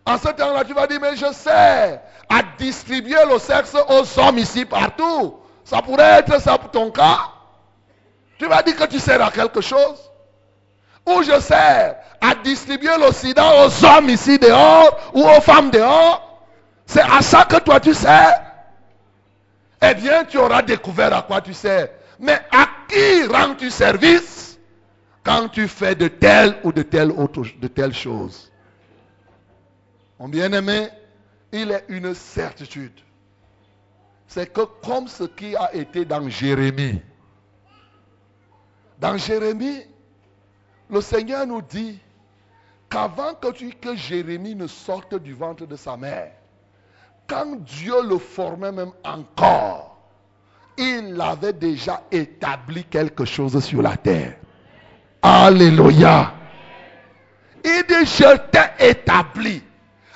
En ce temps-là, tu vas dire, mais je sers à distribuer le sexe aux hommes ici partout. Ça pourrait être ça pour ton cas. Tu vas dire que tu sers à quelque chose. Ou je sers à distribuer le sida aux hommes ici dehors ou aux femmes dehors. C'est à ça que toi tu sers. Eh bien, tu auras découvert à quoi tu sers. Mais à qui rends-tu service quand tu fais de telle ou de telle autre de telle chose? Mon bien-aimé, il est une certitude. C'est que comme ce qui a été dans Jérémie. Dans Jérémie, le Seigneur nous dit qu'avant que, Jérémie ne sorte du ventre de sa mère, quand Dieu le formait même encore, il avait déjà établi quelque chose sur la terre. Alléluia. Il dit, je t'ai établi.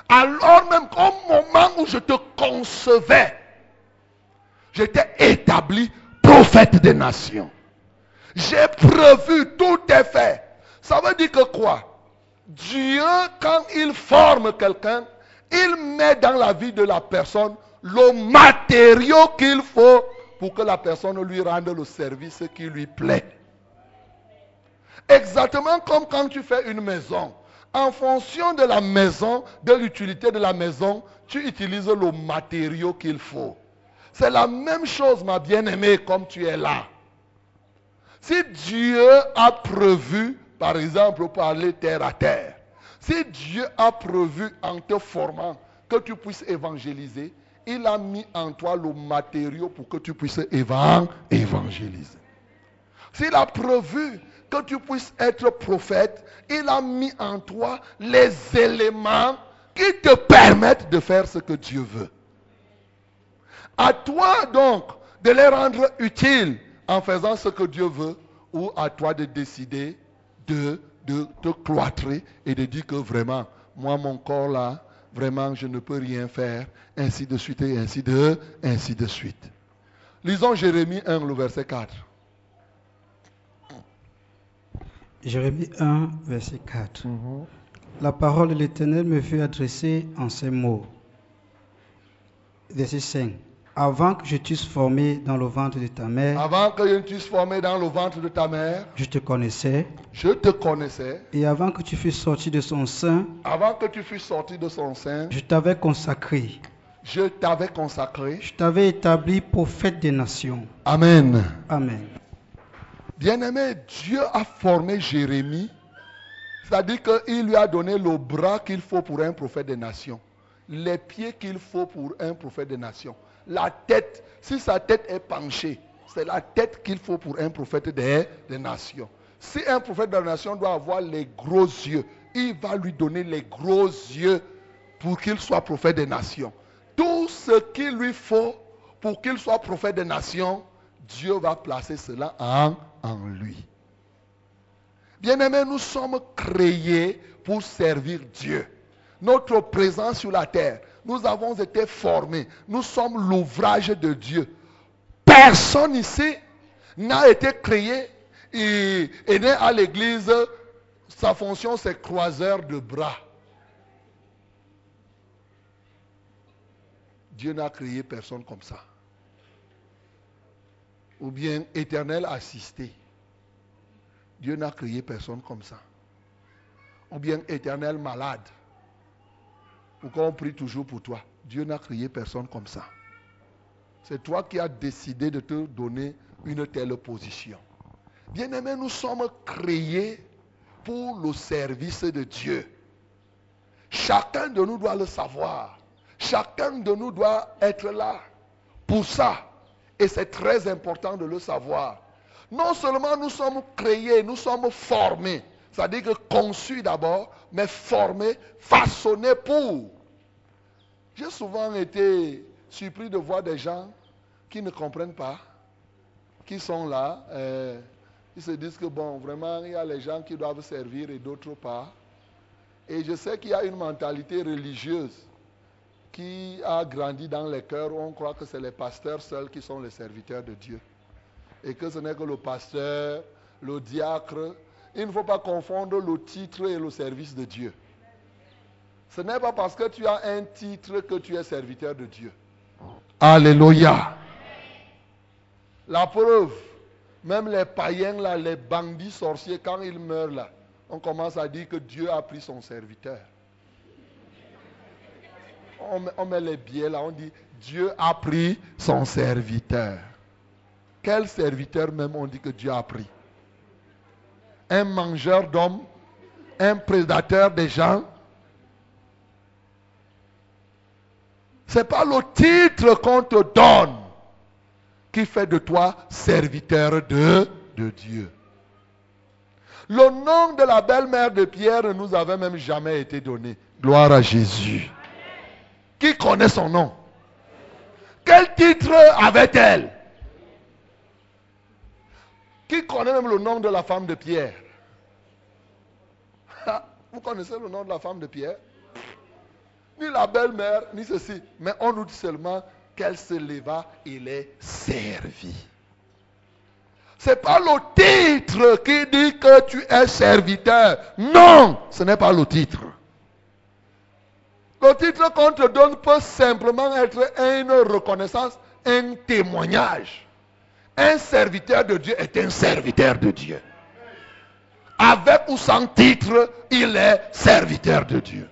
Alors même qu'au moment où je te concevais, je t'ai établi prophète des nations. J'ai prévu, tout est fait. Ça veut dire que quoi? Dieu, quand il forme quelqu'un, il met dans la vie de la personne le matériau qu'il faut pour que la personne lui rende le service qui lui plaît. Exactement comme quand tu fais une maison. En fonction de la maison, de l'utilité de la maison, tu utilises le matériau qu'il faut. C'est la même chose, ma bien-aimée, comme tu es là. Si Dieu a prévu, par exemple, parler terre à terre, si Dieu a prévu en te formant que tu puisses évangéliser, il a mis en toi le matériau pour que tu puisses évangéliser. S'il a prévu que tu puisses être prophète, il a mis en toi les éléments qui te permettent de faire ce que Dieu veut. À toi donc de les rendre utiles en faisant ce que Dieu veut ou à toi de décider de, de te cloîtrer et de dire que vraiment, moi mon corps là, vraiment je ne peux rien faire, ainsi de suite et ainsi de, ainsi de suite. Lisons Jérémie 1, le verset 4. Jérémie 1, verset 4. La parole de l'Éternel me fut adressée en ces mots. Verset 5. Avant que je t'eusse formé dans le ventre de ta mère, Avant que je t'eusse formé dans le ventre de ta mère, je te connaissais. je te connaissais. Et avant que tu fusses sorti de son sein, Avant que tu fusses sorti de son sein, je t'avais consacré. je t'avais consacré. Je t'avais établi prophète des nations. Amen. Amen. Bien-aimé, Dieu a formé Jérémie. C'est-à-dire qu'il lui a donné le bras qu'il faut pour un prophète des nations. Les pieds qu'il faut pour un prophète des nations. La tête, si sa tête est penchée, c'est la tête qu'il faut pour un prophète des, nations. Si un prophète des nations doit avoir les gros yeux, il va lui donner les gros yeux pour qu'il soit prophète des nations. Tout ce qu'il lui faut pour qu'il soit prophète des nations, Dieu va placer cela en, en lui. Bien-aimés, nous sommes créés pour servir Dieu. notre présence sur la terre, nous avons été formés. Nous sommes l'ouvrage de Dieu. Personne ici n'a été créé et est né à l'église. Sa fonction, c'est croiseur de bras. Dieu n'a créé personne comme ça. Ou bien éternel assisté. Dieu n'a créé personne comme ça. Ou bien éternel malade. Pourquoi on prie toujours pour toi Dieu n'a créé personne comme ça. C'est toi qui as décidé de te donner une telle position. Bien-aimés, nous sommes créés pour le service de Dieu. Chacun de nous doit le savoir. Chacun de nous doit être là pour ça. Et c'est très important de le savoir. Non seulement nous sommes créés, nous sommes formés. C'est-à-dire que conçus d'abord, mais formés, façonnés pour. J'ai souvent été surpris de voir des gens qui ne comprennent pas, qui sont là. Euh, ils se disent que, bon, vraiment, il y a les gens qui doivent servir et d'autres pas. Et je sais qu'il y a une mentalité religieuse qui a grandi dans les cœurs où on croit que c'est les pasteurs seuls qui sont les serviteurs de Dieu. Et que ce n'est que le pasteur, le diacre. Il ne faut pas confondre le titre et le service de Dieu. Ce n'est pas parce que tu as un titre que tu es serviteur de Dieu. Alléluia. La preuve, même les païens, là, les bandits sorciers, quand ils meurent là, on commence à dire que Dieu a pris son serviteur. On met, les billets là, on dit Dieu a pris son serviteur. Quel serviteur même on dit que Dieu a pris? Un mangeur d'hommes Un prédateur des gens Ce n'est pas le titre qu'on te donne qui fait de toi serviteur de, de Dieu. Le nom de la belle-mère de Pierre ne nous avait même jamais été donné. Gloire à Jésus. Qui connaît son nom? Quel titre avait-elle? Qui connaît même le nom de la femme de Pierre Vous connaissez le nom de la femme de Pierre? Ni la belle-mère, ni ceci. Mais on nous dit seulement qu'elle se leva et les servit. Ce n'est pas le titre qui dit que tu es serviteur. Non, ce n'est pas le titre. Le titre qu'on te donne peut simplement être une reconnaissance, un témoignage. Un serviteur de Dieu est un serviteur de Dieu. Avec ou sans titre, il est serviteur de Dieu.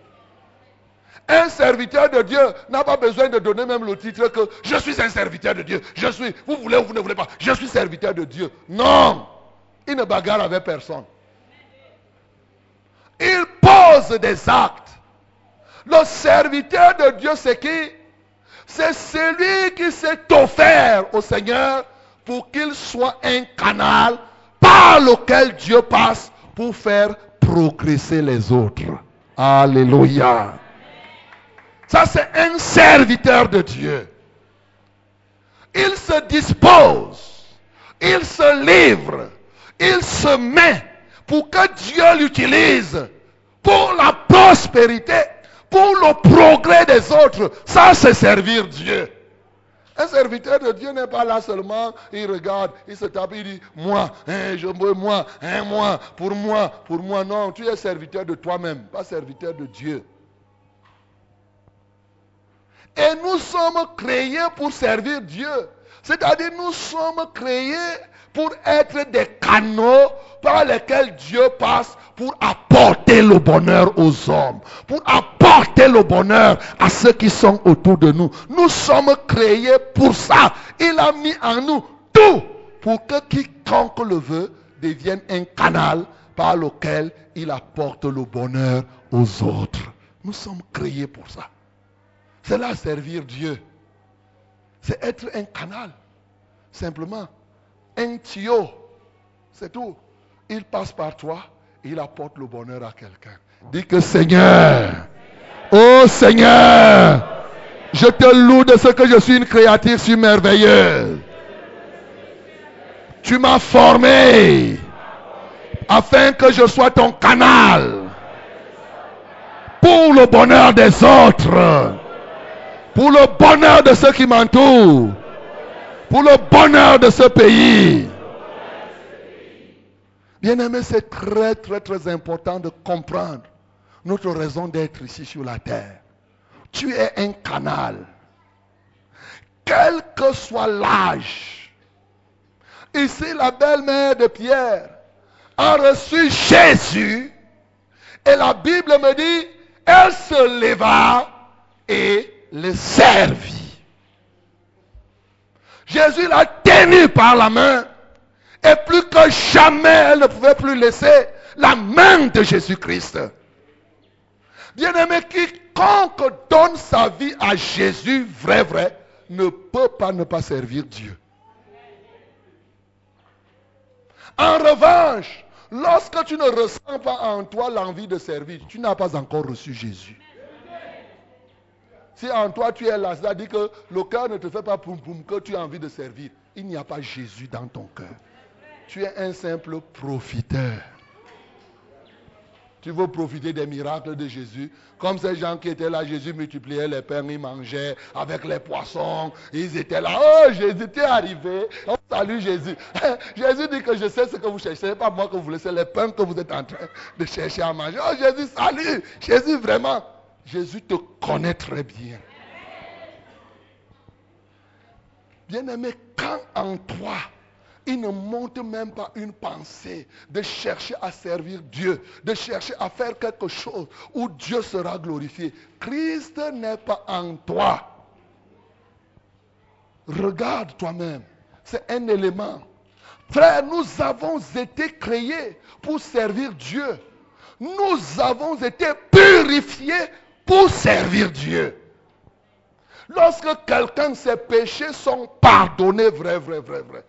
Un serviteur de Dieu n'a pas besoin de donner même le titre que je suis un serviteur de Dieu. Je suis, vous voulez ou vous ne voulez pas, je suis serviteur de Dieu. Non, il ne bagarre avec personne. Il pose des actes. Le serviteur de Dieu, c'est qui? C'est celui qui s'est offert au Seigneur pour qu'il soit un canal par lequel Dieu passe pour faire progresser les autres. Alléluia. Ça, c'est un serviteur de Dieu. Il se dispose, il se livre, il se met pour que Dieu l'utilise pour la prospérité, pour le progrès des autres. Ça, c'est servir Dieu. Un serviteur de Dieu n'est pas là seulement, il regarde, il se tape, il dit, moi, hein, je veux moi, hein, moi, pour moi, pour moi. Non, tu es serviteur de toi-même, pas serviteur de Dieu. Et nous sommes créés pour servir Dieu. C'est-à-dire nous sommes créés pour être des canaux par lesquels Dieu passe pour apporter le bonheur aux hommes, pour apporter le bonheur à ceux qui sont autour de nous. Nous sommes créés pour ça. Il a mis en nous tout pour que quiconque le veut devienne un canal par lequel il apporte le bonheur aux autres. Nous sommes créés pour ça. C'est là servir Dieu. C'est être un canal. Simplement. Un tuyau. C'est tout. Il passe par toi il apporte le bonheur à quelqu'un. Dis que Seigneur, oh Seigneur, je te loue de ce que je suis une créature si merveilleuse. Tu m'as formé afin que je sois ton canal pour le bonheur des autres, pour le bonheur de ceux qui m'entourent, pour le bonheur de ce pays. Bien-aimé, c'est très, très, très important de comprendre notre raison d'être ici sur la terre. Tu es un canal. Quel que soit l'âge. Ici, la belle-mère de Pierre a reçu Jésus. Et la Bible me dit, elle se leva et le servit. Jésus l'a tenu par la main. Et plus que jamais, elle ne pouvait plus laisser la main de Jésus-Christ. Bien-aimé, quiconque donne sa vie à Jésus, vrai, vrai, ne peut pas ne pas servir Dieu. En revanche, lorsque tu ne ressens pas en toi l'envie de servir, tu n'as pas encore reçu Jésus. Si en toi tu es là, c'est-à-dire que le cœur ne te fait pas poum poum, que tu as envie de servir, il n'y a pas Jésus dans ton cœur. Tu es un simple profiteur. Tu veux profiter des miracles de Jésus. Comme ces gens qui étaient là, Jésus multipliait les pains, ils mangeaient avec les poissons. Ils étaient là. Oh, Jésus, tu es arrivé. Oh, salut Jésus. Jésus dit que je sais ce que vous cherchez. Ce n'est pas moi que vous laissez les pains que vous êtes en train de chercher à manger. Oh, Jésus, salut. Jésus, vraiment. Jésus te connaît très bien. Bien-aimé, quand en toi, il ne monte même pas une pensée de chercher à servir Dieu, de chercher à faire quelque chose où Dieu sera glorifié. Christ n'est pas en toi. Regarde toi-même. C'est un élément. Frère, nous avons été créés pour servir Dieu. Nous avons été purifiés pour servir Dieu. Lorsque quelqu'un, ses péchés sont pardonnés, vrai, vrai, vrai, vrai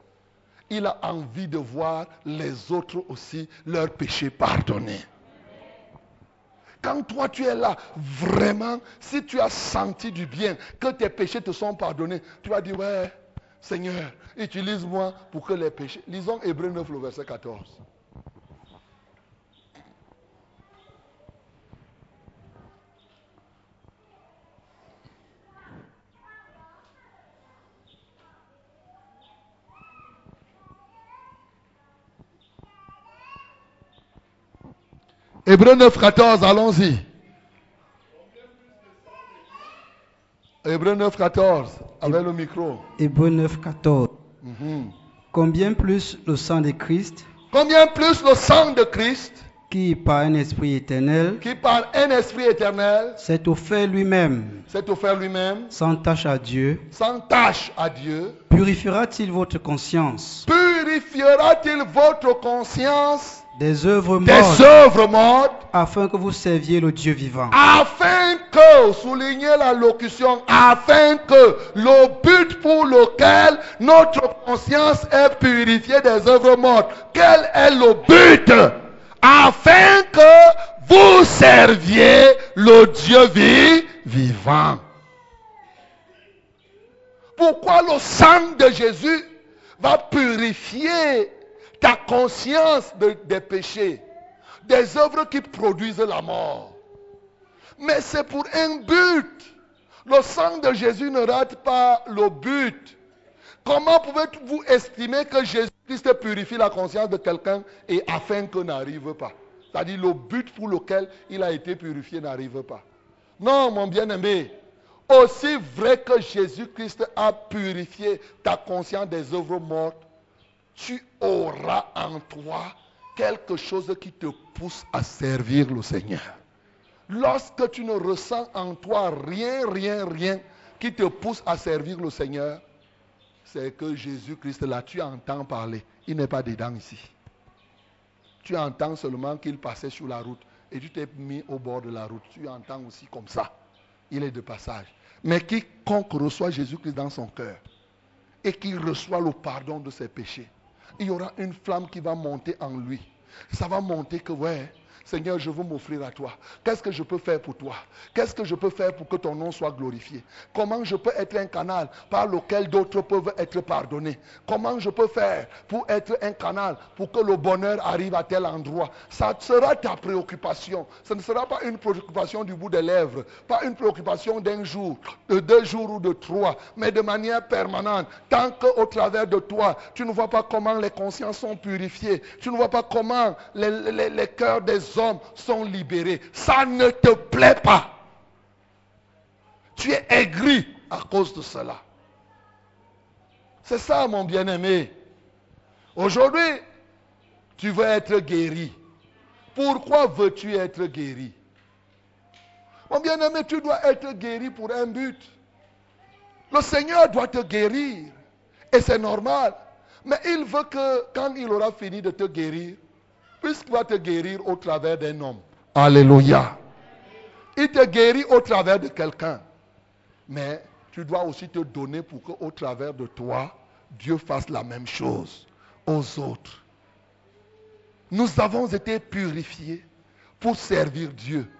il a envie de voir les autres aussi leurs péchés pardonnés. Quand toi tu es là, vraiment, si tu as senti du bien, que tes péchés te sont pardonnés, tu vas dire, ouais, Seigneur, utilise-moi pour que les péchés... Lisons Hébreu 9, le verset 14. Hébreu 9, 14, allons-y. Hébreu 9, 14, avec le micro. Hébreu 9, 14. Combien plus le sang de Christ Combien plus le sang de Christ qui par un esprit éternel qui par un esprit éternel s'est offert lui-même s'est offert lui-même sans tâche à Dieu, sans tâche à Dieu, purifiera-t-il votre conscience? purifiera-t-il votre conscience? Des œuvres des mortes œuvres mortes afin que vous serviez le Dieu vivant afin que, soulignez la locution, afin que le but pour lequel notre conscience est purifiée des œuvres mortes, quel est le but? Afin que vous serviez le Dieu vi- vivant. Pourquoi le sang de Jésus va purifier ta conscience de- des péchés, des œuvres qui produisent la mort mais c'est pour un but. Le sang de Jésus ne rate pas le but. Comment pouvez-vous estimer que Jésus-Christ purifie la conscience de quelqu'un et afin que n'arrive pas? C'est-à-dire le but pour lequel il a été purifié n'arrive pas. Non, mon bien-aimé. Aussi vrai que Jésus-Christ a purifié ta conscience des œuvres mortes, tu auras en toi quelque chose qui te pousse à servir le Seigneur. Lorsque tu ne ressens en toi rien, rien, rien qui te pousse à servir le Seigneur, c'est que Jésus-Christ, là, tu entends parler. Il n'est pas dedans ici. Tu entends seulement qu'il passait sur la route et tu t'es mis au bord de la route. Tu entends aussi comme ça. Il est de passage. Mais quiconque reçoit Jésus-Christ dans son cœur et qui reçoit le pardon de ses péchés, il y aura une flamme qui va monter en lui. Ça va monter que, ouais, Seigneur, je veux m'offrir à toi. Qu'est-ce que je peux faire pour toi? Qu'est-ce que je peux faire pour que ton nom soit glorifié? Comment je peux être un canal par lequel d'autres peuvent être pardonnés? Comment je peux faire pour être un canal pour que le bonheur arrive à tel endroit? Ça sera ta préoccupation. Ce ne sera pas une préoccupation du bout des lèvres, pas une préoccupation d'un jour, de deux jours ou de trois, mais de manière permanente. Tant qu'au travers de toi, tu ne vois pas comment les consciences sont purifiées, tu ne vois pas comment les, les cœurs des hommes sont libérés. Ça ne te plaît pas. Tu es aigri à cause de cela. C'est ça, mon bien-aimé. Aujourd'hui, tu veux être guéri. Pourquoi veux-tu être guéri? Mon bien-aimé, tu dois être guéri pour un but. Le Seigneur doit te guérir. Et c'est normal. Mais il veut que quand il aura fini de te guérir, puisqu'il va te guérir au travers d'un homme. Alléluia. Il te guérit au travers de quelqu'un. Mais tu dois aussi te donner pour qu'au travers de toi, Dieu fasse la même chose aux autres. Nous avons été purifiés pour servir Dieu.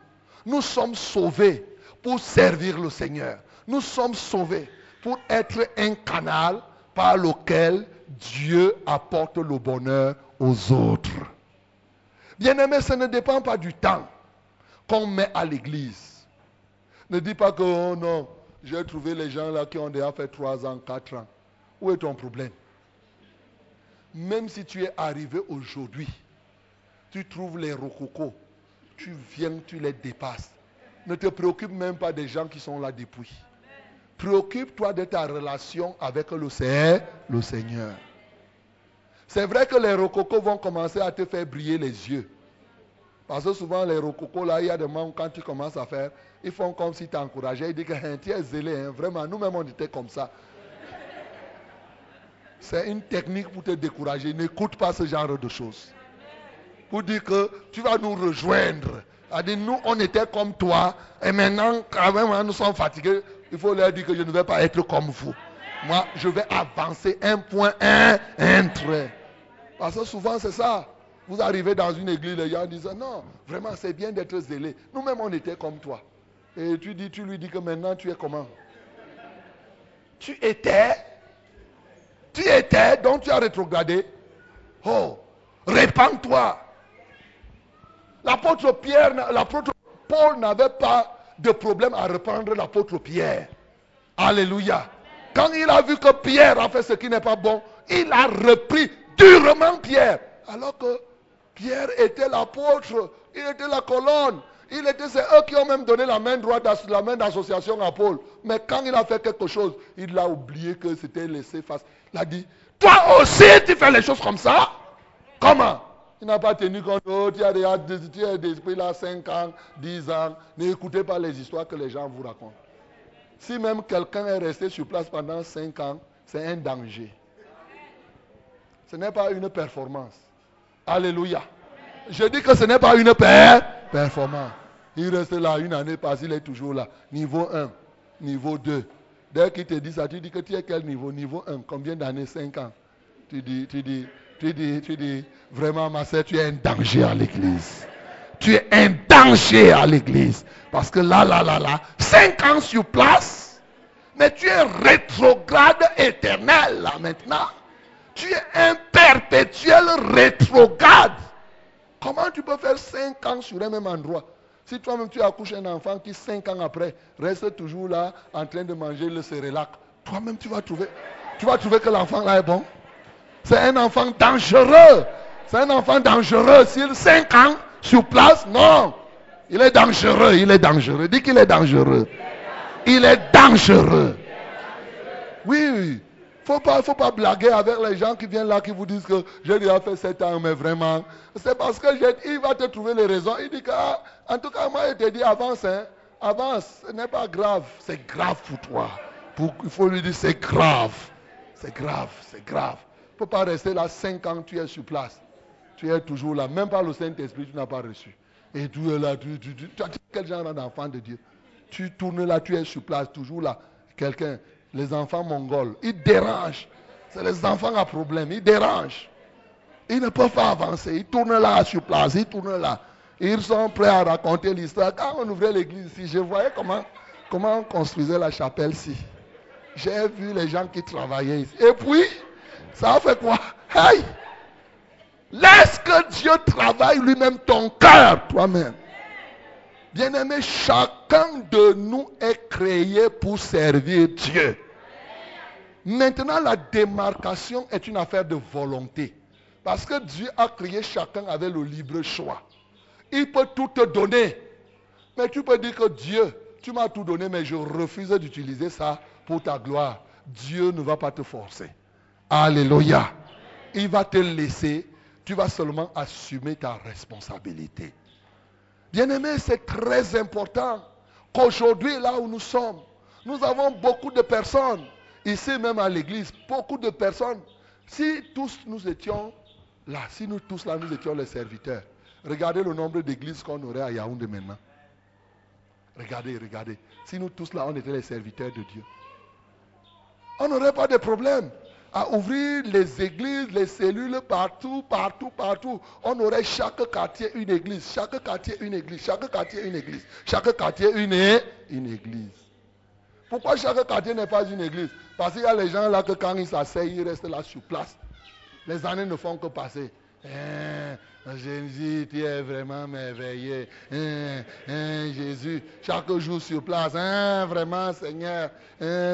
Nous sommes sauvés pour servir le Seigneur. Nous sommes sauvés pour être un canal par lequel Dieu apporte le bonheur aux autres. Bien-aimé, ce ne dépend pas du temps qu'on met à l'église. Ne dis pas que, oh non, j'ai trouvé les gens là qui ont déjà fait 3 ans, 4 ans. Où est ton problème? Même si tu es arrivé aujourd'hui, tu trouves les rococo, tu viens, tu les dépasses. Ne te préoccupe même pas des gens qui sont là depuis. Préoccupe-toi de ta relation avec le Seigneur. C'est vrai que les rococos vont commencer à te faire briller les yeux. Parce que souvent, les rococos, là, il y a des moments quand tu commences à faire, ils font comme si tu encourageais. Ils disent que hein, tu es zélé. Hein. Vraiment, nous-mêmes, on était comme ça. C'est une technique pour te décourager. N'écoute pas ce genre de choses. Pour dire que tu vas nous rejoindre. nous, on était comme toi. Et maintenant, quand même, nous sommes fatigués. Il faut leur dire que je ne vais pas être comme vous. Moi, je vais avancer un point, un, un trait. Parce que souvent, c'est ça. Vous arrivez dans une église, les gens disent Non, vraiment, c'est bien d'être zélé. Nous-mêmes, on était comme toi. Et tu, dis, tu lui dis que maintenant, tu es comment? Tu étais. Tu étais, donc tu as rétrogradé. Oh, répands-toi. L'apôtre Pierre, l'apôtre Paul n'avait pas de problème à reprendre l'apôtre Pierre. Alléluia. Quand il a vu que Pierre a fait ce qui n'est pas bon, il a repris durement Pierre. Alors que Pierre était l'apôtre, il était la colonne. Il était, c'est eux qui ont même donné la main droite, la main d'association à Paul. Mais quand il a fait quelque chose, il a oublié que c'était laissé face. Il a dit, toi aussi tu fais les choses comme ça? Comment? Il n'a pas tenu compte. Oh, tu as des, esprits là 5 ans, 10 ans. N'écoutez pas les histoires que les gens vous racontent. Si même quelqu'un est resté sur place pendant 5 ans, c'est un danger. Ce n'est pas une performance. Alléluia. Je dis que ce n'est pas une performance. Il reste là une année parce qu'il est toujours là. Niveau 1, niveau 2. Dès qu'il te dit ça, tu dis que tu es quel niveau? Niveau 1. Combien d'années? 5 ans. Tu dis, tu dis, tu dis, tu dis, vraiment, ma soeur, tu es un danger à l'église. Tu es un danger à l'église. Parce que là, là, là, là, cinq ans sur place, mais tu es rétrograde éternel là maintenant. Tu es un perpétuel rétrograde. Comment tu peux faire cinq ans sur un même endroit? Si toi-même tu accouches un enfant qui cinq ans après reste toujours là en train de manger le cérélac, toi-même tu vas trouver, tu vas trouver que l'enfant là est bon. C'est un enfant dangereux. C'est un enfant dangereux. S'il 5 ans sur place, non. Il est dangereux, il est dangereux. Dis qu'il est dangereux. Il est dangereux. Oui, oui. Faut pas, faut pas blaguer avec les gens qui viennent là, qui vous disent que j'ai déjà fait 7 ans, mais vraiment. C'est parce que il va te trouver les raisons. Il dit que, ah, tout cas, moi, il te dit avance, hein. Avance, ce n'est pas grave. C'est grave pour toi. il faut lui dire c'est grave. C'est grave, c'est grave ne peux pas rester là 5 ans, tu es sur place. Tu es toujours là. Même pas le Saint-Esprit, tu n'as pas reçu. Et tu es là, tu, tu, tu, as quel genre d'enfant de Dieu Tu tournes là, tu es sur place, toujours là. Quelqu'un, les enfants mongols, ils dérangent. C'est les enfants à problème, ils dérangent. Ils ne peuvent pas avancer. Ils tournent là sur place, ils tournent là. Ils sont prêts à raconter l'histoire. Quand on ouvrait l'église ici, je voyais comment, comment on construisait la chapelle ici. J'ai vu les gens qui travaillaient ici. Et puis, ça a fait quoi? Hey Laisse que Dieu travaille lui-même ton cœur, toi-même. Bien-aimé, chacun de nous est créé pour servir Dieu. Maintenant, la démarcation est une affaire de volonté. Parce que Dieu a créé chacun avec le libre choix. Il peut tout te donner. Mais tu peux dire que Dieu, tu m'as tout donné, mais je refuse d'utiliser ça pour ta gloire. Dieu ne va pas te forcer. Alléluia. Il va te laisser. Tu vas seulement assumer ta responsabilité. Bien-aimé, c'est très important qu'aujourd'hui, là où nous sommes, nous avons beaucoup de personnes, ici même à l'église, beaucoup de personnes. Si tous nous étions là, si nous tous là, nous étions les serviteurs, regardez le nombre d'églises qu'on aurait à Yaoundé maintenant. Regardez, regardez. Si nous tous là, on était les serviteurs de Dieu, on n'aurait pas de problème à ouvrir les églises, les cellules partout, partout, partout. On aurait chaque quartier une église, chaque quartier une église, chaque quartier une église, chaque quartier une, église. Pourquoi chaque quartier n'est pas une église? Parce qu'il y a les gens là que quand ils s'asseyent, ils restent là sur place. Les années ne font que passer. Hein, Jésus, tu es vraiment merveilleux. Hein, hein, Jésus, chaque jour sur place. vraiment, Seigneur.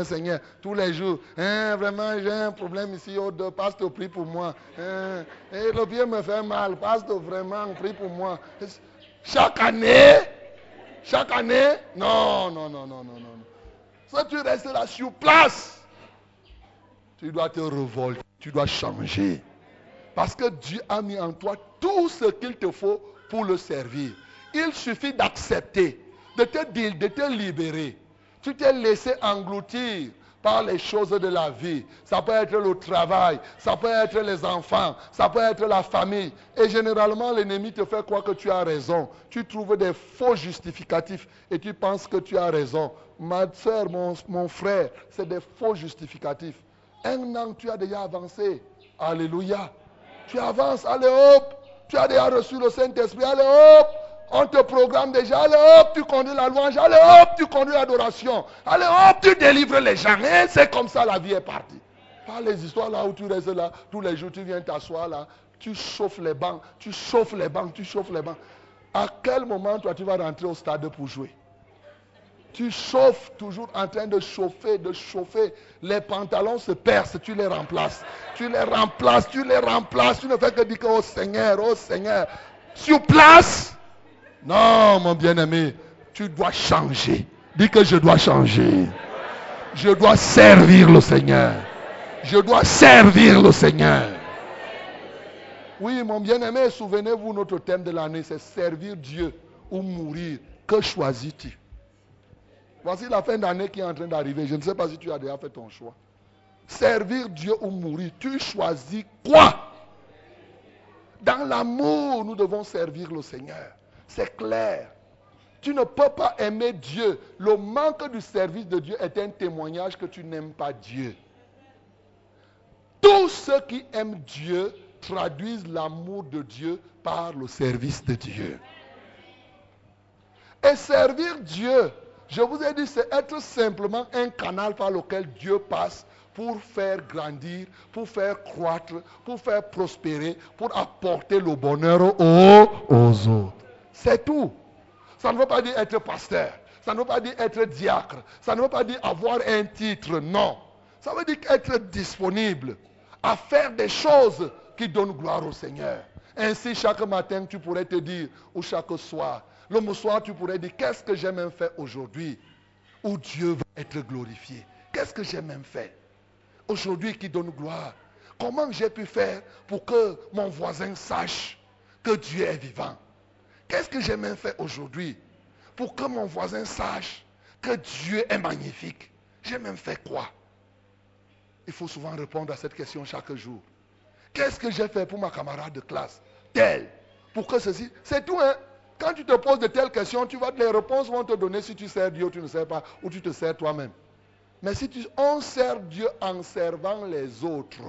Seigneur, tous les jours. vraiment, j'ai un problème ici. Oh, de, pasteur, prie pour moi. et le pied me fait mal. Pasteur, vraiment, prie pour moi. Chaque année, chaque année, non, non, non, non, non, non. Si tu restes là sur place, tu dois te révolter. Tu dois changer. Parce que Dieu a mis en toi tout ce qu'il te faut pour le servir. Il suffit d'accepter, de te, de te libérer. Tu t'es laissé engloutir par les choses de la vie. Ça peut être le travail, ça peut être les enfants, ça peut être la famille. Et généralement, l'ennemi te fait croire que tu as raison. Tu trouves des faux justificatifs et tu penses que tu as raison. Ma soeur, mon, mon frère, c'est des faux justificatifs. Un an, tu as déjà avancé. Alléluia. Tu avances, allez hop. Tu as déjà reçu le Saint-Esprit, allez hop. On te programme déjà, allez hop, tu conduis la louange, allez hop, tu conduis l'adoration. Allez hop, tu délivres les gens. Et c'est comme ça la vie est partie. Pas les histoires là où tu restes là, tous les jours tu viens t'asseoir là, tu chauffes les bancs, tu chauffes les bancs, tu chauffes les bancs. À quel moment toi tu vas rentrer au stade pour jouer? Tu chauffes toujours en train de chauffer, de chauffer. Les pantalons se percent, tu les remplaces. Tu les remplaces, tu les remplaces. Tu ne fais que dire que, oh Seigneur, oh Seigneur. Sur place Non, mon bien-aimé, tu dois changer. Dis que je dois changer. Je dois servir le Seigneur. Je dois servir le Seigneur. Oui, mon bien-aimé, souvenez-vous, notre thème de l'année, c'est servir Dieu ou mourir. Que choisis-tu? Voici la fin d'année qui est en train d'arriver. Je ne sais pas si tu as déjà fait ton choix. Servir Dieu ou mourir, tu choisis quoi? Dans l'amour, nous devons servir le Seigneur. C'est clair. Tu ne peux pas aimer Dieu. Le manque du service de Dieu est un témoignage que tu n'aimes pas Dieu. Tous ceux qui aiment Dieu traduisent l'amour de Dieu par le service de Dieu. Et servir Dieu, je vous ai dit, c'est être simplement un canal par lequel Dieu passe pour faire grandir, pour faire croître, pour faire prospérer, pour apporter le bonheur aux, autres. C'est tout. Ça ne veut pas dire être pasteur. Ça ne veut pas dire être diacre. Ça ne veut pas dire avoir un titre. Non. Ça veut dire être disponible à faire des choses qui donnent gloire au Seigneur. Ainsi, chaque matin, tu pourrais te dire, ou chaque soir, le soir, tu pourrais dire, qu'est-ce que j'ai même fait aujourd'hui où Dieu va être glorifié? Qu'est-ce que j'ai même fait aujourd'hui qui donne gloire? Comment j'ai pu faire pour que mon voisin sache que Dieu est vivant? Qu'est-ce que j'ai même fait aujourd'hui pour que mon voisin sache que Dieu est magnifique? J'ai même fait quoi? Il faut souvent répondre à cette question chaque jour. Qu'est-ce que j'ai fait pour ma camarade de classe? Tel. Pour que ceci. C'est tout, hein? Quand tu te poses de telles questions, tu vas, les réponses vont te donner si tu sers Dieu ou tu ne sers pas, ou tu te sers toi-même. Mais si tu, on sert Dieu en servant les autres.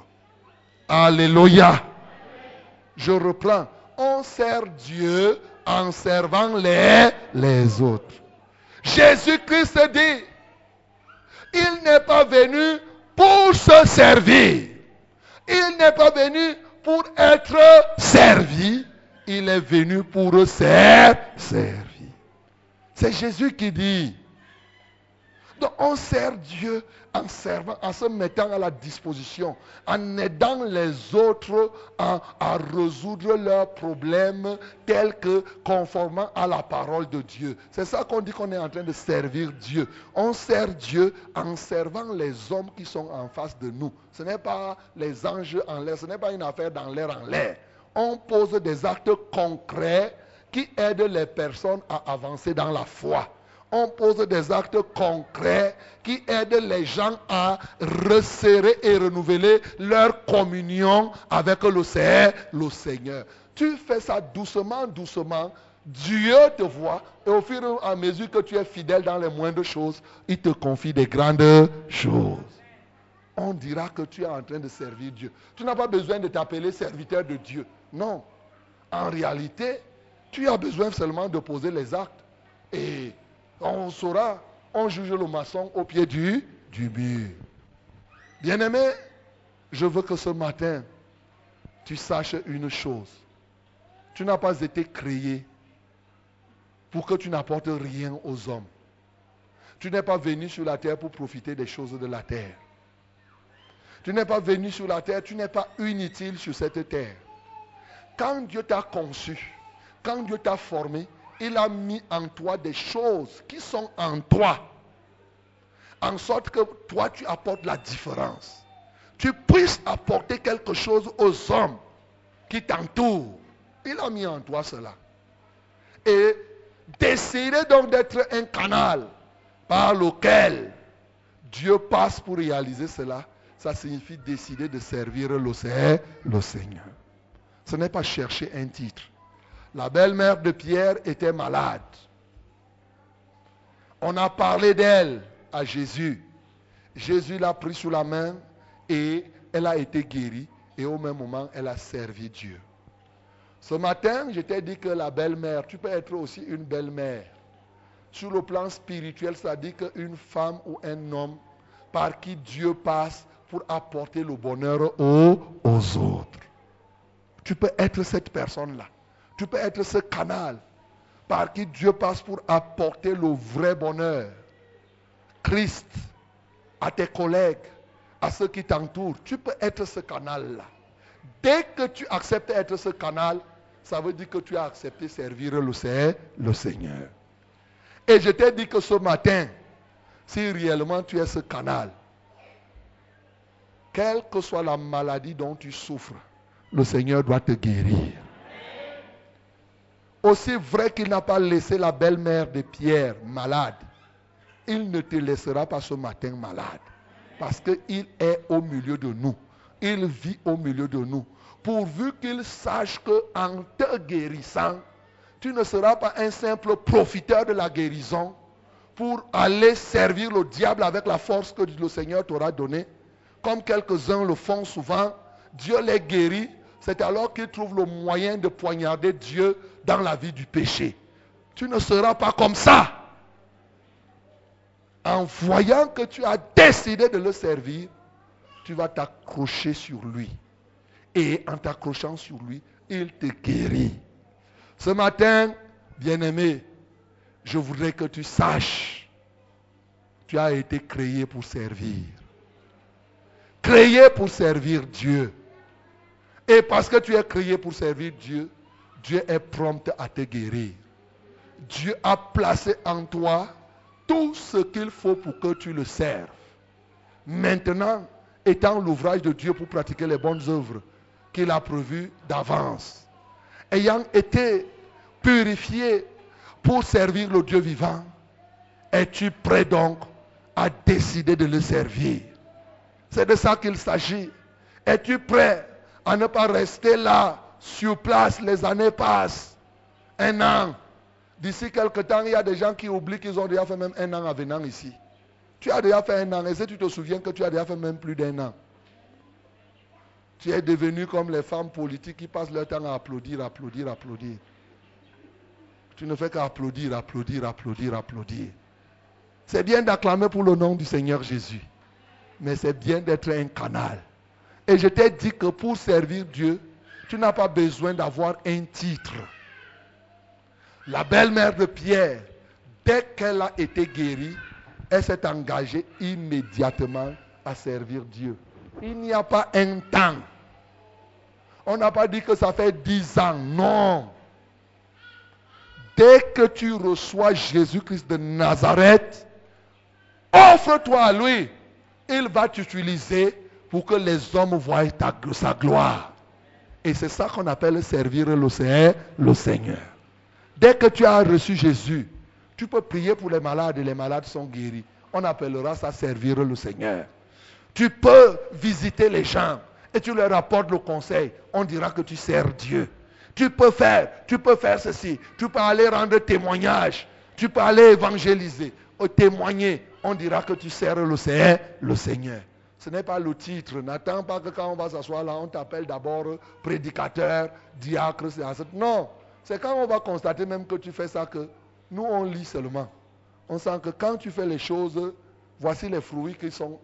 Alléluia. Je reprends. On sert Dieu en servant les, les autres. Jésus-Christ dit, il n'est pas venu pour se servir. Il n'est pas venu pour être servi. Il est venu pour ser servir. C'est Jésus qui dit. Donc on sert Dieu en servant, en se mettant à la disposition, en aidant les autres à, résoudre leurs problèmes tels que conformément à la parole de Dieu. C'est ça qu'on dit qu'on est en train de servir Dieu. On sert Dieu en servant les hommes qui sont en face de nous. Ce n'est pas les anges en l'air, ce n'est pas une affaire dans l'air en l'air. On pose des actes concrets qui aident les personnes à avancer dans la foi on pose des actes concrets qui aident les gens à resserrer et renouveler leur communion avec le Seigneur. Tu fais ça doucement, doucement. Dieu te voit et au fur et à mesure que tu es fidèle dans les moindres choses, il te confie des grandes choses. On dira que tu es en train de servir Dieu. Tu n'as pas besoin de t'appeler serviteur de Dieu. Non. En réalité, tu as besoin seulement de poser les actes. Et on saura, on juge le maçon au pied du, du mur. Bien-aimé, je veux que ce matin, tu saches une chose. Tu n'as pas été créé pour que tu n'apportes rien aux hommes. Tu n'es pas venu sur la terre pour profiter des choses de la terre. Tu n'es pas venu sur la terre, tu n'es pas inutile sur cette terre. Quand Dieu t'a conçu, quand Dieu t'a formé, il a mis en toi des choses qui sont en toi. En sorte que toi, tu apportes la différence. Tu puisses apporter quelque chose aux hommes qui t'entourent. Il a mis en toi cela. Et décider donc d'être un canal par lequel Dieu passe pour réaliser cela, ça signifie décider de servir le Seigneur. Ce n'est pas chercher un titre. La belle-mère de Pierre était malade. On a parlé d'elle à Jésus. Jésus l'a pris sous la main et elle a été guérie. Et au même moment, elle a servi Dieu. Ce matin, je t'ai dit que la belle-mère, tu peux être aussi une belle-mère. Sur le plan spirituel, ça dit qu'une femme ou un homme par qui Dieu passe pour apporter le bonheur aux, aux autres. Tu peux être cette personne-là. Tu peux être ce canal par qui Dieu passe pour apporter le vrai bonheur. Christ, à tes collègues, à ceux qui t'entourent. Tu peux être ce canal-là. Dès que tu acceptes d'être ce canal, ça veut dire que tu as accepté servir le, le Seigneur. Et je t'ai dit que ce matin, si réellement tu es ce canal, quelle que soit la maladie dont tu souffres, le Seigneur doit te guérir. Aussi vrai qu'il n'a pas laissé la belle-mère de Pierre malade, il ne te laissera pas ce matin malade. Parce qu'il est au milieu de nous. Il vit au milieu de nous. Pourvu qu'il sache qu'en te guérissant, tu ne seras pas un simple profiteur de la guérison pour aller servir le diable avec la force que le Seigneur t'aura donnée. Comme quelques-uns le font souvent, Dieu les guérit. C'est alors qu'ils trouvent le moyen de poignarder Dieu dans la vie du péché. Tu ne seras pas comme ça. En voyant que tu as décidé de le servir, tu vas t'accrocher sur lui. Et en t'accrochant sur lui, il te guérit. Ce matin, bien-aimé, je voudrais que tu saches, tu as été créé pour servir. Créé pour servir Dieu. Et parce que tu es créé pour servir Dieu, Dieu est prompt à te guérir. Dieu a placé en toi tout ce qu'il faut pour que tu le serves. Maintenant, étant l'ouvrage de Dieu pour pratiquer les bonnes œuvres qu'il a prévues d'avance, ayant été purifié pour servir le Dieu vivant, es-tu prêt donc à décider de le servir? C'est de ça qu'il s'agit. Es-tu prêt à ne pas rester là sur place, les années passent. Un an. D'ici quelques temps, il y a des gens qui oublient qu'ils ont déjà fait même un an en venant ici. Tu as déjà fait un an. Et si tu te souviens que tu as déjà fait même plus d'un an. Tu es devenu comme les femmes politiques qui passent leur temps à applaudir, applaudir, applaudir. Tu ne fais qu'applaudir, applaudir, applaudir, applaudir. C'est bien d'acclamer pour le nom du Seigneur Jésus. Mais c'est bien d'être un canal. Et je t'ai dit que pour servir Dieu, tu n'as pas besoin d'avoir un titre. La belle-mère de Pierre, dès qu'elle a été guérie, elle s'est engagée immédiatement à servir Dieu. Il n'y a pas un temps. On n'a pas dit que ça fait dix ans. Non. Dès que tu reçois Jésus-Christ de Nazareth, offre-toi à lui. Il va t'utiliser pour que les hommes voient sa gloire. Et c'est ça qu'on appelle servir le Seigneur. Dès que tu as reçu Jésus, tu peux prier pour les malades et les malades sont guéris. On appellera ça servir le Seigneur. Tu peux visiter les gens et tu leur apportes le conseil. On dira que tu sers Dieu. Tu peux faire, tu peux faire ceci. Tu peux aller rendre témoignage. Tu peux aller évangéliser, témoigner. On dira que tu sers Seigneur. Le Seigneur. Ce n'est pas le titre. N'attends pas que quand on va s'asseoir là, on t'appelle d'abord prédicateur, diacre. Non. C'est quand on va constater même que tu fais ça que nous, on lit seulement. On sent que quand tu fais les choses, voici les fruits qui sont,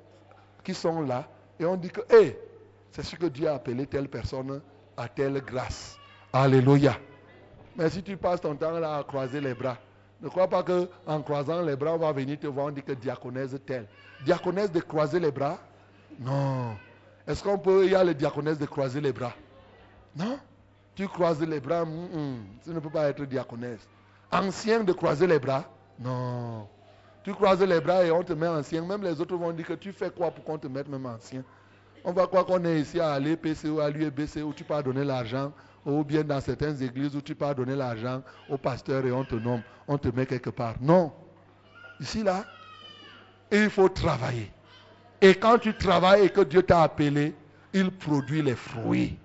qui sont là. Et on dit que, hé, c'est ce que Dieu a appelé telle personne à telle grâce. Alléluia. Mais si tu passes ton temps là à croiser les bras, ne crois pas qu'en croisant les bras, on va venir te voir, on dit que diaconèse telle. Diaconèse de croiser les bras Non. Est-ce qu'on peut, il y a le diaconèse de croiser les bras? Non. Tu croises les bras, tu ne peux pas être diaconèse. Ancien de croiser les bras? Non. Tu croises les bras et on te met ancien. Même les autres vont dire que tu fais quoi pour qu'on te mette même ancien? On va croire qu'on est ici à l'EPC ou à l'UEBC où tu peux donner l'argent ou bien dans certaines églises où tu peux donner l'argent au pasteur et on te nomme, on te met quelque part. Non. Ici, là, il faut travailler. Et quand tu travailles et que Dieu t'a appelé, il produit les fruits.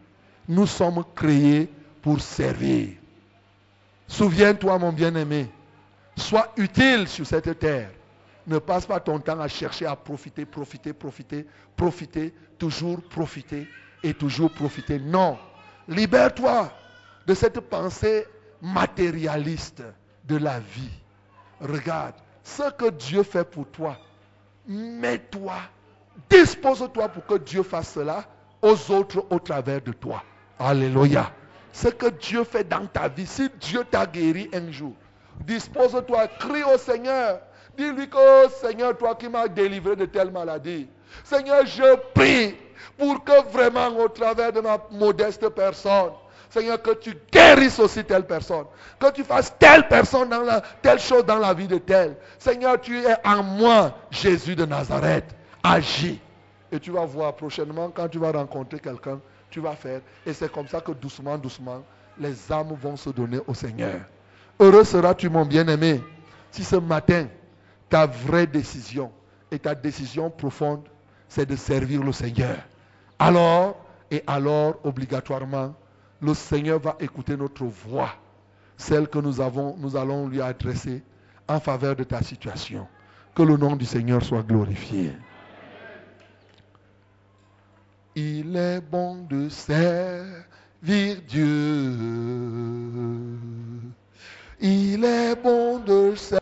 Nous sommes créés pour servir. Souviens-toi, mon bien-aimé, sois utile sur cette terre. Ne passe pas ton temps à chercher à profiter, profiter, profiter, profiter, toujours profiter et toujours profiter. Non. Libère-toi de cette pensée matérialiste de la vie. Regarde, ce que Dieu fait pour toi, mets-toi, dispose-toi pour que Dieu fasse cela aux autres au travers de toi. Alléluia. Ce que Dieu fait dans ta vie, si Dieu t'a guéri un jour, dispose-toi, crie au Seigneur. Dis-lui que, oh Seigneur, toi qui m'as délivré de telle maladie, Seigneur, je prie pour que vraiment au travers de ma modeste personne, Seigneur, que tu guérisses aussi telle personne. Que tu fasses telle personne dans la, telle chose dans la vie de telle. Seigneur, tu es en moi, Jésus de Nazareth. Agis. Et tu vas voir prochainement, quand tu vas rencontrer quelqu'un, tu vas faire. Et c'est comme ça que doucement, doucement, les âmes vont se donner au Seigneur. Heureux seras-tu, mon bien-aimé, si ce matin, ta vraie décision et ta décision profonde, c'est de servir le Seigneur. Alors, et alors, obligatoirement, le Seigneur va écouter notre voix, celle que nous, avons, nous allons lui adresser en faveur de ta situation. Que le nom du Seigneur soit glorifié. Il est bon de servir Dieu. Il est bon de servir